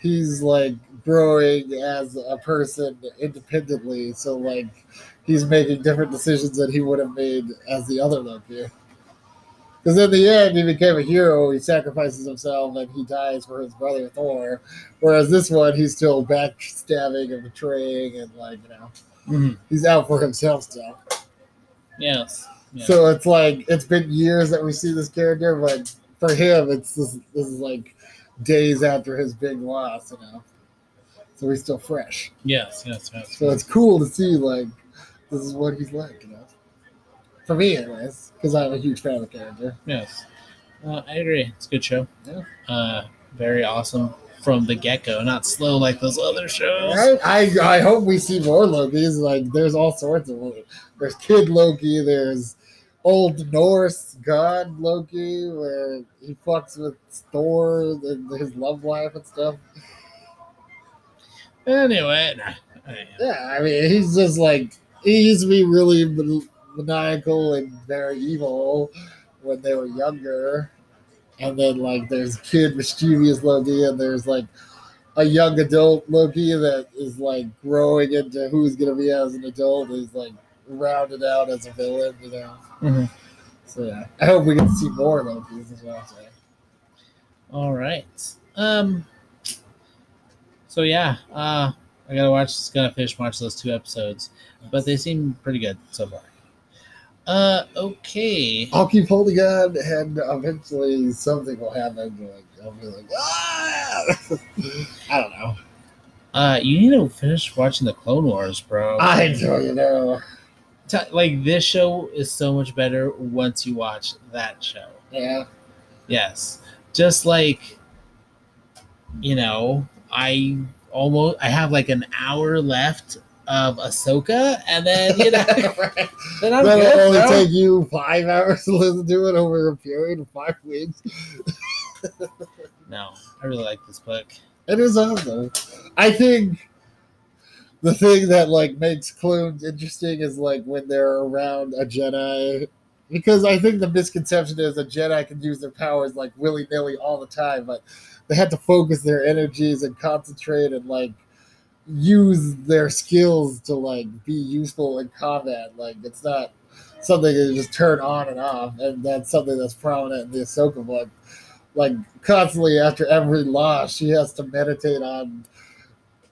he's like growing as a person independently. So like he's making different decisions that he would have made as the other Loki. Because in the end, he became a hero. He sacrifices himself and he dies for his brother Thor. Whereas this one, he's still backstabbing and betraying and like you know, Mhm. he's out for himself still. Yes. Yeah. So it's like it's been years that we see this character, but for him, it's this, this is like days after his big loss, you know. So he's still fresh. yes, yes, yes. So it's cool to see like this is what he's like, you know. For me, anyways, because I'm a huge fan of the character. Yes. Uh, I agree. It's a good show. Yeah. Uh, very awesome from the get go. Not slow like those other shows. Right? I I hope we see more Loki's. Like, there's all sorts of Loki. There's Kid Loki. There's old Norse god Loki, where he fucks with Thor and his love life and stuff. Anyway, nah, Yeah, I mean, he's just like he used to be really man- maniacal and very evil when they were younger, and then like there's kid mischievous Loki, and there's like a young adult Loki that is like growing into who's gonna be as an adult. He's like rounded out as a villain, you know. Mhm. So yeah, I hope we get to see more Loki's as well. All right. Um. So yeah, uh, I gotta watch. Gotta finish watch those two episodes, but they seem pretty good so far. Uh. Okay. I'll keep holding on, and eventually something will happen. Like I'll be like, ah! I don't know. Uh, you need to finish watching the Clone Wars, bro. I don't you know. Like this show is so much better once you watch that show. Yeah. Yes. Just like you know, I almost I have like an hour left of Ahsoka and then you know right. then I'm That'll good, only bro. take you five hours to listen to it over a period of five weeks. No, I really like this book. It is awesome. I think the thing that like makes clones interesting is like when they're around a Jedi. Because I think the misconception is a Jedi can use their powers like willy nilly all the time, but they had to focus their energies and concentrate and like use their skills to like be useful in combat. Like it's not something that you just turn on and off, and that's something that's prominent in the Ahsoka book. Like constantly after every loss, she has to meditate on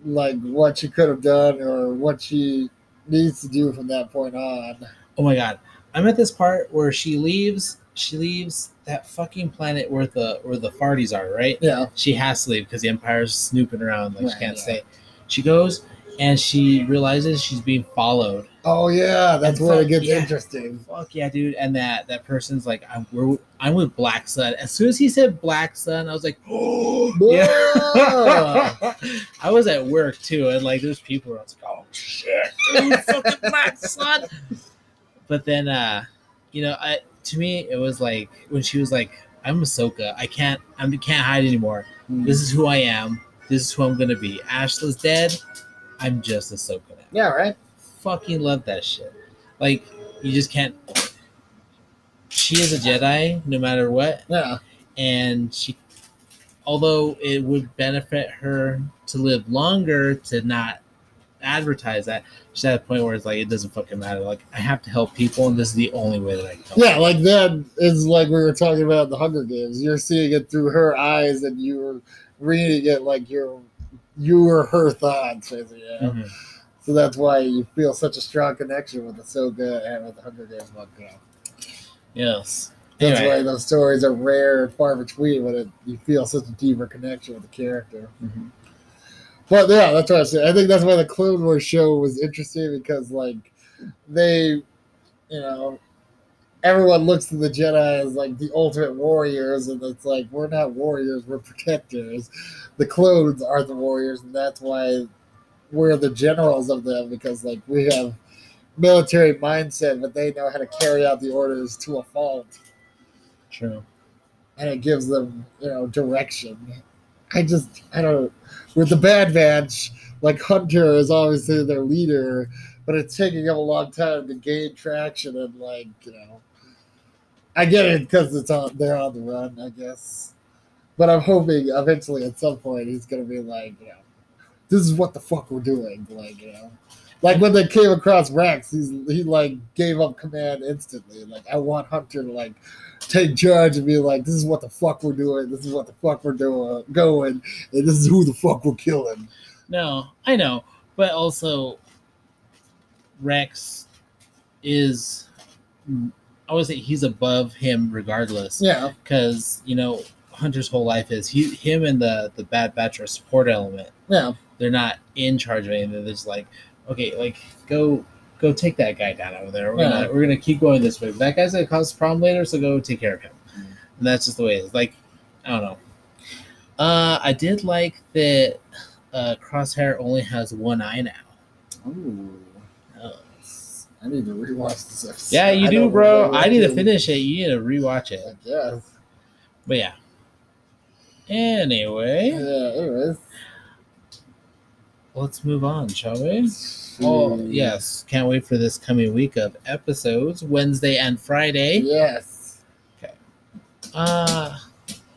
like what she could have done or what she needs to do from that point on. Oh my god. I'm at this part where she leaves she leaves that fucking planet where the where the Fardis are, right? Yeah, She has to leave because the Empire's snooping around like Right, she can't yeah. stay. She goes and she realizes she's being followed. Oh yeah, that's And where it gets yeah. interesting. Fuck yeah, dude! And that that person's like, I'm we're, I'm with Black Sun. As soon as he said Black Sun, I was like, oh yeah. I was at work too, and like there's people. I was like, oh shit, dude, fucking Black Sun. But then, uh, you know, I to me it was like when she was like, I'm Ahsoka. I can't I can't hide anymore. Mm-hmm. This is who I am. This is who I'm gonna be. Ashla's dead. I'm just Ahsoka now yeah, right. fucking love that shit. Like you just can't. She is a Jedi, no matter what, Yeah, and she, although it would benefit her to live longer to not advertise that, she's at a point where it's like it doesn't fucking matter. Like I have to help people, and this is the only way that I can. Help yeah. Like that is like we were talking about the Hunger Games. You're seeing it through her eyes, and you're reading it like you're you were her thoughts. Yeah. Mhm. So that's why you feel such a strong connection with Ahsoka and with the Hunger Games book. Yeah. Yes. That's Anyway. why those stories are rare and far between when it, you feel such a deeper connection with the character. Mhm. But yeah, that's what I said. I think that's why the Clone Wars show was interesting because like they, you know, everyone looks to the Jedi as like the ultimate warriors, and it's like we're not warriors, we're protectors. The clones are the warriors, and that's why we're the generals of them because like we have military mindset, but they know how to carry out the orders to a fault True. and it gives them, you know, direction. I just, I don't. With the Bad Batch, like Hunter is obviously their leader, but it's taking them a long time to gain traction and like, you know, I get it because it's on, they're on the run, I guess. But I'm hoping eventually at some point he's gonna be like, you know, this is what the fuck we're doing, like, you know. Like when they came across Rex, he's he like gave up command instantly. Like I want Hunter to like take charge and be like, this is what the fuck we're doing, this is what the fuck we're doing, going, and this is who the fuck we're killing. No, I know, but also Rex is. I would say he's above him regardless, Yeah, because you know Hunter's whole life is he, him, and the the Bad Batch are support element. yeah, They're not in charge of anything. They're just like, okay, like go go take that guy down over there. We're Yeah. gonna we're gonna keep going this way. That guy's gonna cause a problem later, so go take care of him. And that's just the way it is. Like, I don't know. Uh, I did like that. Uh, Crosshair only has one eye now. Ooh, Uh, I need to rewatch this episode. yeah, you I do, bro. I need to finish it. You need to rewatch it. I guess. But yeah. Anyway, Yeah. Anyways. Let's move on, shall we? Oh yes, can't wait for this coming week of episodes, Wednesday and Friday. Yes. Okay. Uh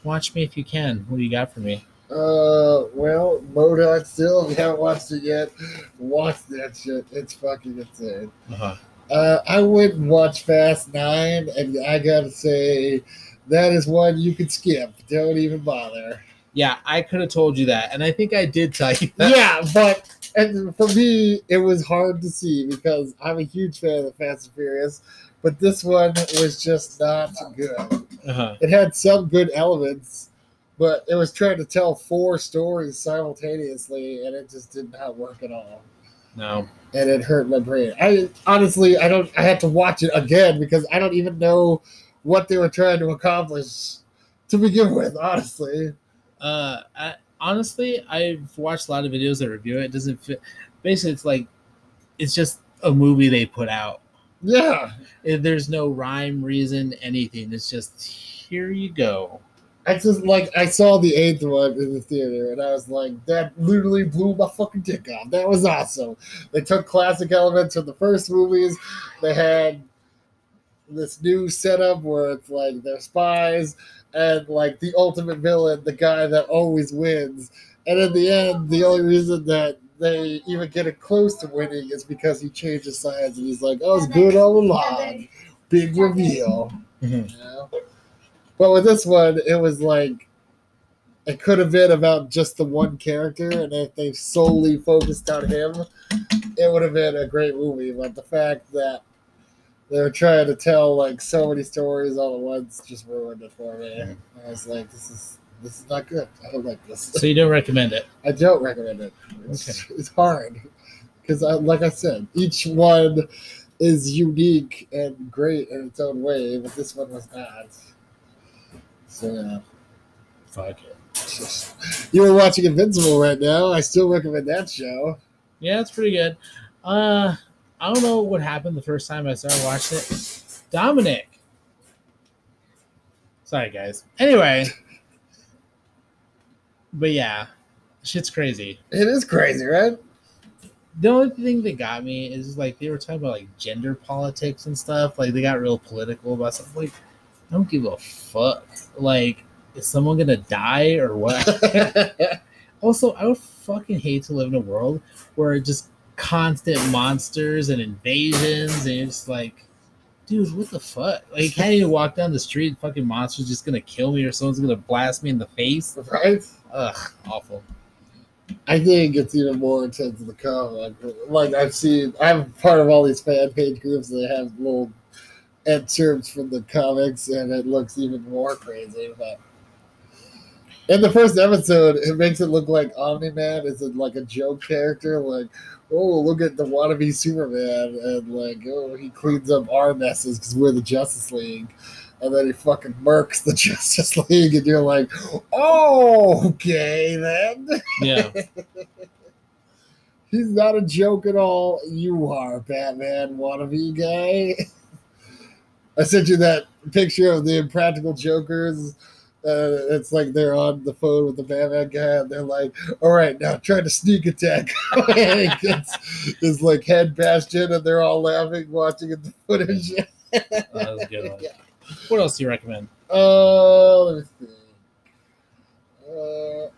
watch me if you can. What do you got for me? Uh, well, M.O.D.O.K. still. If haven't watched it yet, watch that shit. It's fucking insane. Uh-huh. Uh, I went and watched Fast Nine, and I gotta say, that is one you could skip. Don't even bother. Yeah, I could have told you that, and I think I did tell you that. yeah, but and for me, it was hard to see because I'm a huge fan of the Fast and Furious, but this one was just not good. Uh-huh. It had some good elements, but it was trying to tell four stories simultaneously, and it just did not work at all. No. And it hurt my brain. I honestly, I don't. I had to watch it again because I don't even know what they were trying to accomplish to begin with. Honestly, Uh, I, honestly, I've watched a lot of videos that review it. It doesn't fit. Basically, it's like it's just a movie they put out. yeah. There's no rhyme, reason, anything. It's just here you go. I just like I saw the eighth one in the theater, and I was like, that literally blew my fucking dick off. That was awesome. They took classic elements from the first movies. They had this new setup where it's like they're spies and like the ultimate villain, the guy that always wins. And in the end, the only reason that they even get it close to winning is because he changes sides and he's like, "I was good all along." Big reveal. Mhm. You know? But with this one, it was like it could have been about just the one character, and if they solely focused on him, it would have been a great movie. But the fact that they were trying to tell like so many stories all at once just ruined it for me. Mhm. I was like, this is this is not good. I don't like this. So you don't recommend it? I don't recommend it. It's, it's hard because, I, like I said, each one is unique and great in its own way, but this one was not. So yeah, Fuck it. you were watching Invincible right now. I still recommend that show. Yeah, it's pretty good. Uh, I don't know what happened the first time I started watching it. Dominic. Sorry, guys. Anyway, but yeah, shit's crazy. It is crazy, right? The only thing that got me is like they were talking about like gender politics and stuff. Like they got real political about stuff. Like, I don't give a fuck. Like, is someone gonna die or what? Also, I would fucking hate to live in a world where just constant monsters and invasions, and it's like, dude, what the fuck? Like, you can't even walk down the street, fucking monster's just gonna kill me, or someone's gonna blast me in the face. right? Ugh, awful. I think it's even more intense in the comic. Like I've seen, I'm part of all these fan page groups. that have little excerpts from the comics, and it looks even more crazy. But in the first episode, it makes it look like Omni Man is like a joke character, like. Oh, look at the wannabe Superman, and like, oh, he cleans up our messes because we're the Justice League and then he fucking murks the Justice League, and you're like, oh, okay then. Yeah. He's not a joke at all. You are Batman wannabe guy. I sent you that picture of the Impractical Jokers. Uh, it's like they're on the phone with the Batman guy, and they're like, "All right, now try to sneak attack." gets his like head bashed in, and they're all laughing, watching the footage. that was a good one. What else do you recommend? Uh, let me think. Uh,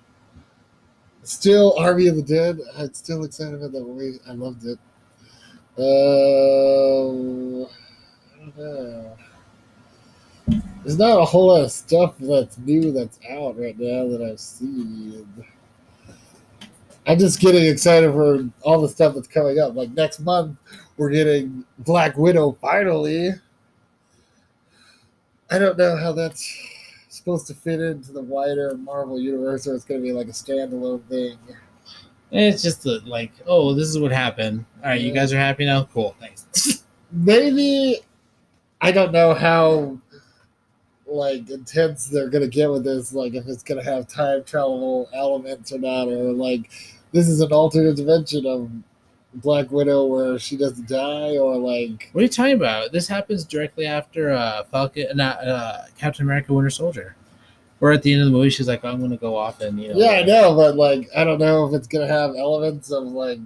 still, Army of the Dead. I'm still excited about that movie. I loved it. Um, I don't know. There's not a whole lot of stuff that's new that's out right now that I've seen. I'm just getting excited for all the stuff that's coming up. Like next month, we're getting Black Widow finally. I don't know how that's supposed to fit into the wider Marvel universe, or it's going to be like a standalone thing. It's just the, like, oh, this is what happened. All right, you guys are happy now. Cool, thanks. Maybe I don't know how like intense they're to get with this. Like if it's to have time travel elements or not, or like this is an alternate dimension of Black Widow where she doesn't die, or like What are you talking about? This happens directly after uh, Falcon, not uh, Captain America: Winter Soldier. Where at the end of the movie, she's like, "I'm gonna go off and you know." Yeah, I know, but like I don't know if it's gonna have elements of like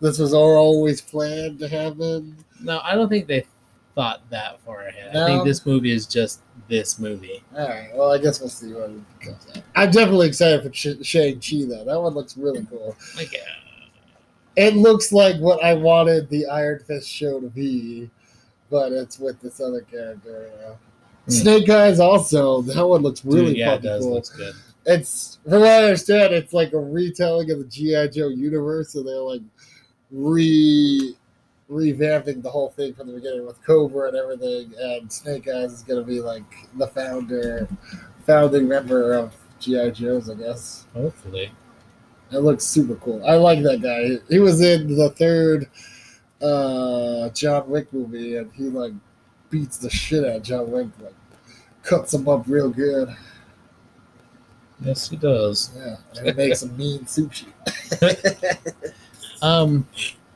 this was always planned to happen. No, I don't think they thought that far ahead. I think this movie is just this movie. All right, well I guess we'll see what it becomes. Out. I'm definitely excited for Sh- Shang Chi though. That one looks really cool. Like, uh, It looks like what I wanted the Iron Fist show to be, but it's with this other character. You know? Hmm. Snake Eyes also. That one looks really dude, yeah, it does cool. looks good. it's from what I understand, it's like a retelling of the GI Joe universe, so they're like re revamping the whole thing from the beginning with Cobra and everything. And Snake Eyes is gonna be like the founder, founding member of GI Joes, I guess. Hopefully, It looks super cool. I like that guy. He was in the third uh John Wick movie, and he like beats the shit out of John Wick, like cuts him up real good. yes, he does. Yeah, and he makes some mean sushi. Um,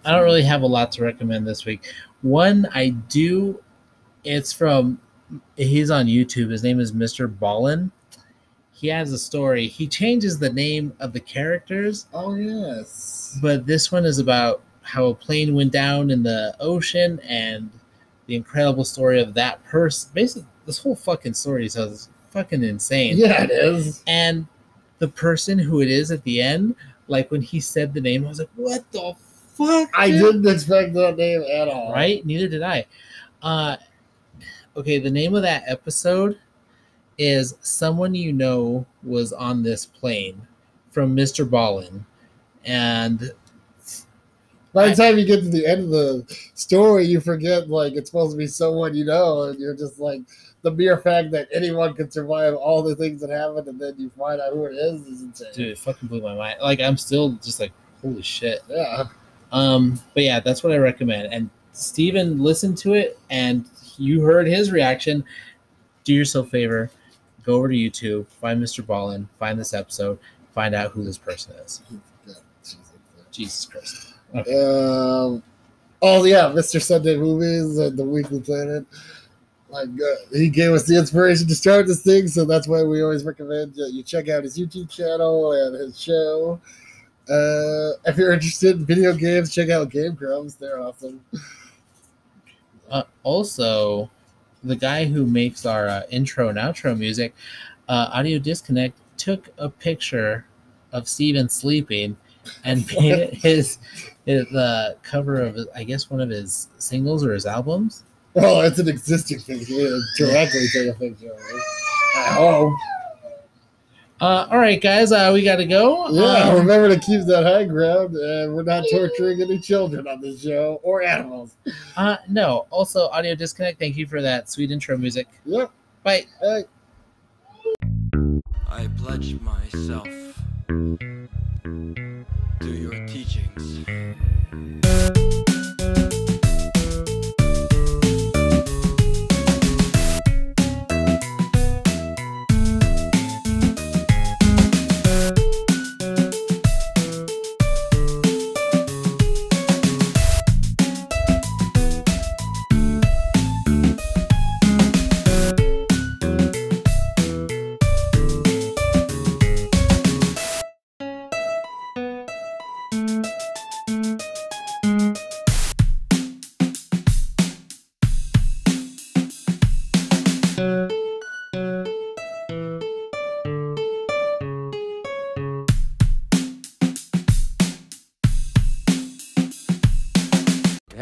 I don't really have a lot to recommend this week. One I do, it's from he's on YouTube. His name is Mr. Ballen. He has a story. He changes the name of the characters, Oh yes. but this one is about how a plane went down in the ocean and the incredible story of that person. Basically, this whole fucking story is fucking insane. Yeah, it is. And the person who it is at the end, like when he said the name, I was like, "What the fuck?" I didn't expect that name at all. right? Neither did I. Uh, okay, the name of that episode is "Someone You Know Was on This Plane" from Mr. Ballen, and By the time you get to the end of the story, you forget like it's supposed to be someone you know, and you're just like the mere fact that anyone can survive all the things that happened, and then you find out who it is is insane. dude, it fucking blew my mind. Like I'm still just like, holy shit. Yeah. Um, but yeah, that's what I recommend. And Steven listened to it and you heard his reaction. Do yourself a favor, go over to YouTube, find Mr. Ballen, find this episode, find out who this person is. Jesus Christ. Um, oh yeah, Mr. Sunday Movies and the Weekly Planet. Like uh, he gave us the inspiration to start this thing, so that's why we always recommend uh, you check out his YouTube channel and his show. Uh, if you're interested in video games, check out Game Grumps. They're awesome. Uh, also, the guy who makes our uh, intro and outro music, uh, Audio Disconnect, took a picture of Steven sleeping and made it his, his the cover of I guess one of his singles or his albums. Oh, it's an existing thing. Directly take a picture of it. I hope. Uh, all right, guys, uh, we got to go. Yeah, Um, remember to keep that high ground, and we're not torturing any children on this show or animals. uh, no. Also, audio disconnect. Thank you for that sweet intro music. Yep. Bye. Hey. I pledge myself to your teachings.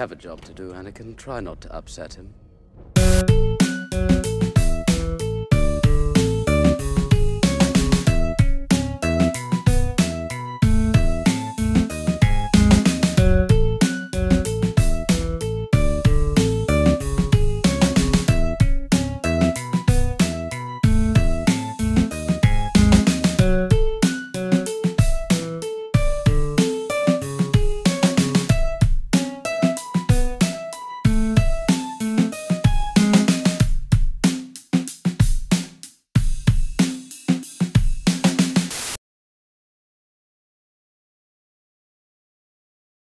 Have a job to do, Anakin. Try not to upset him.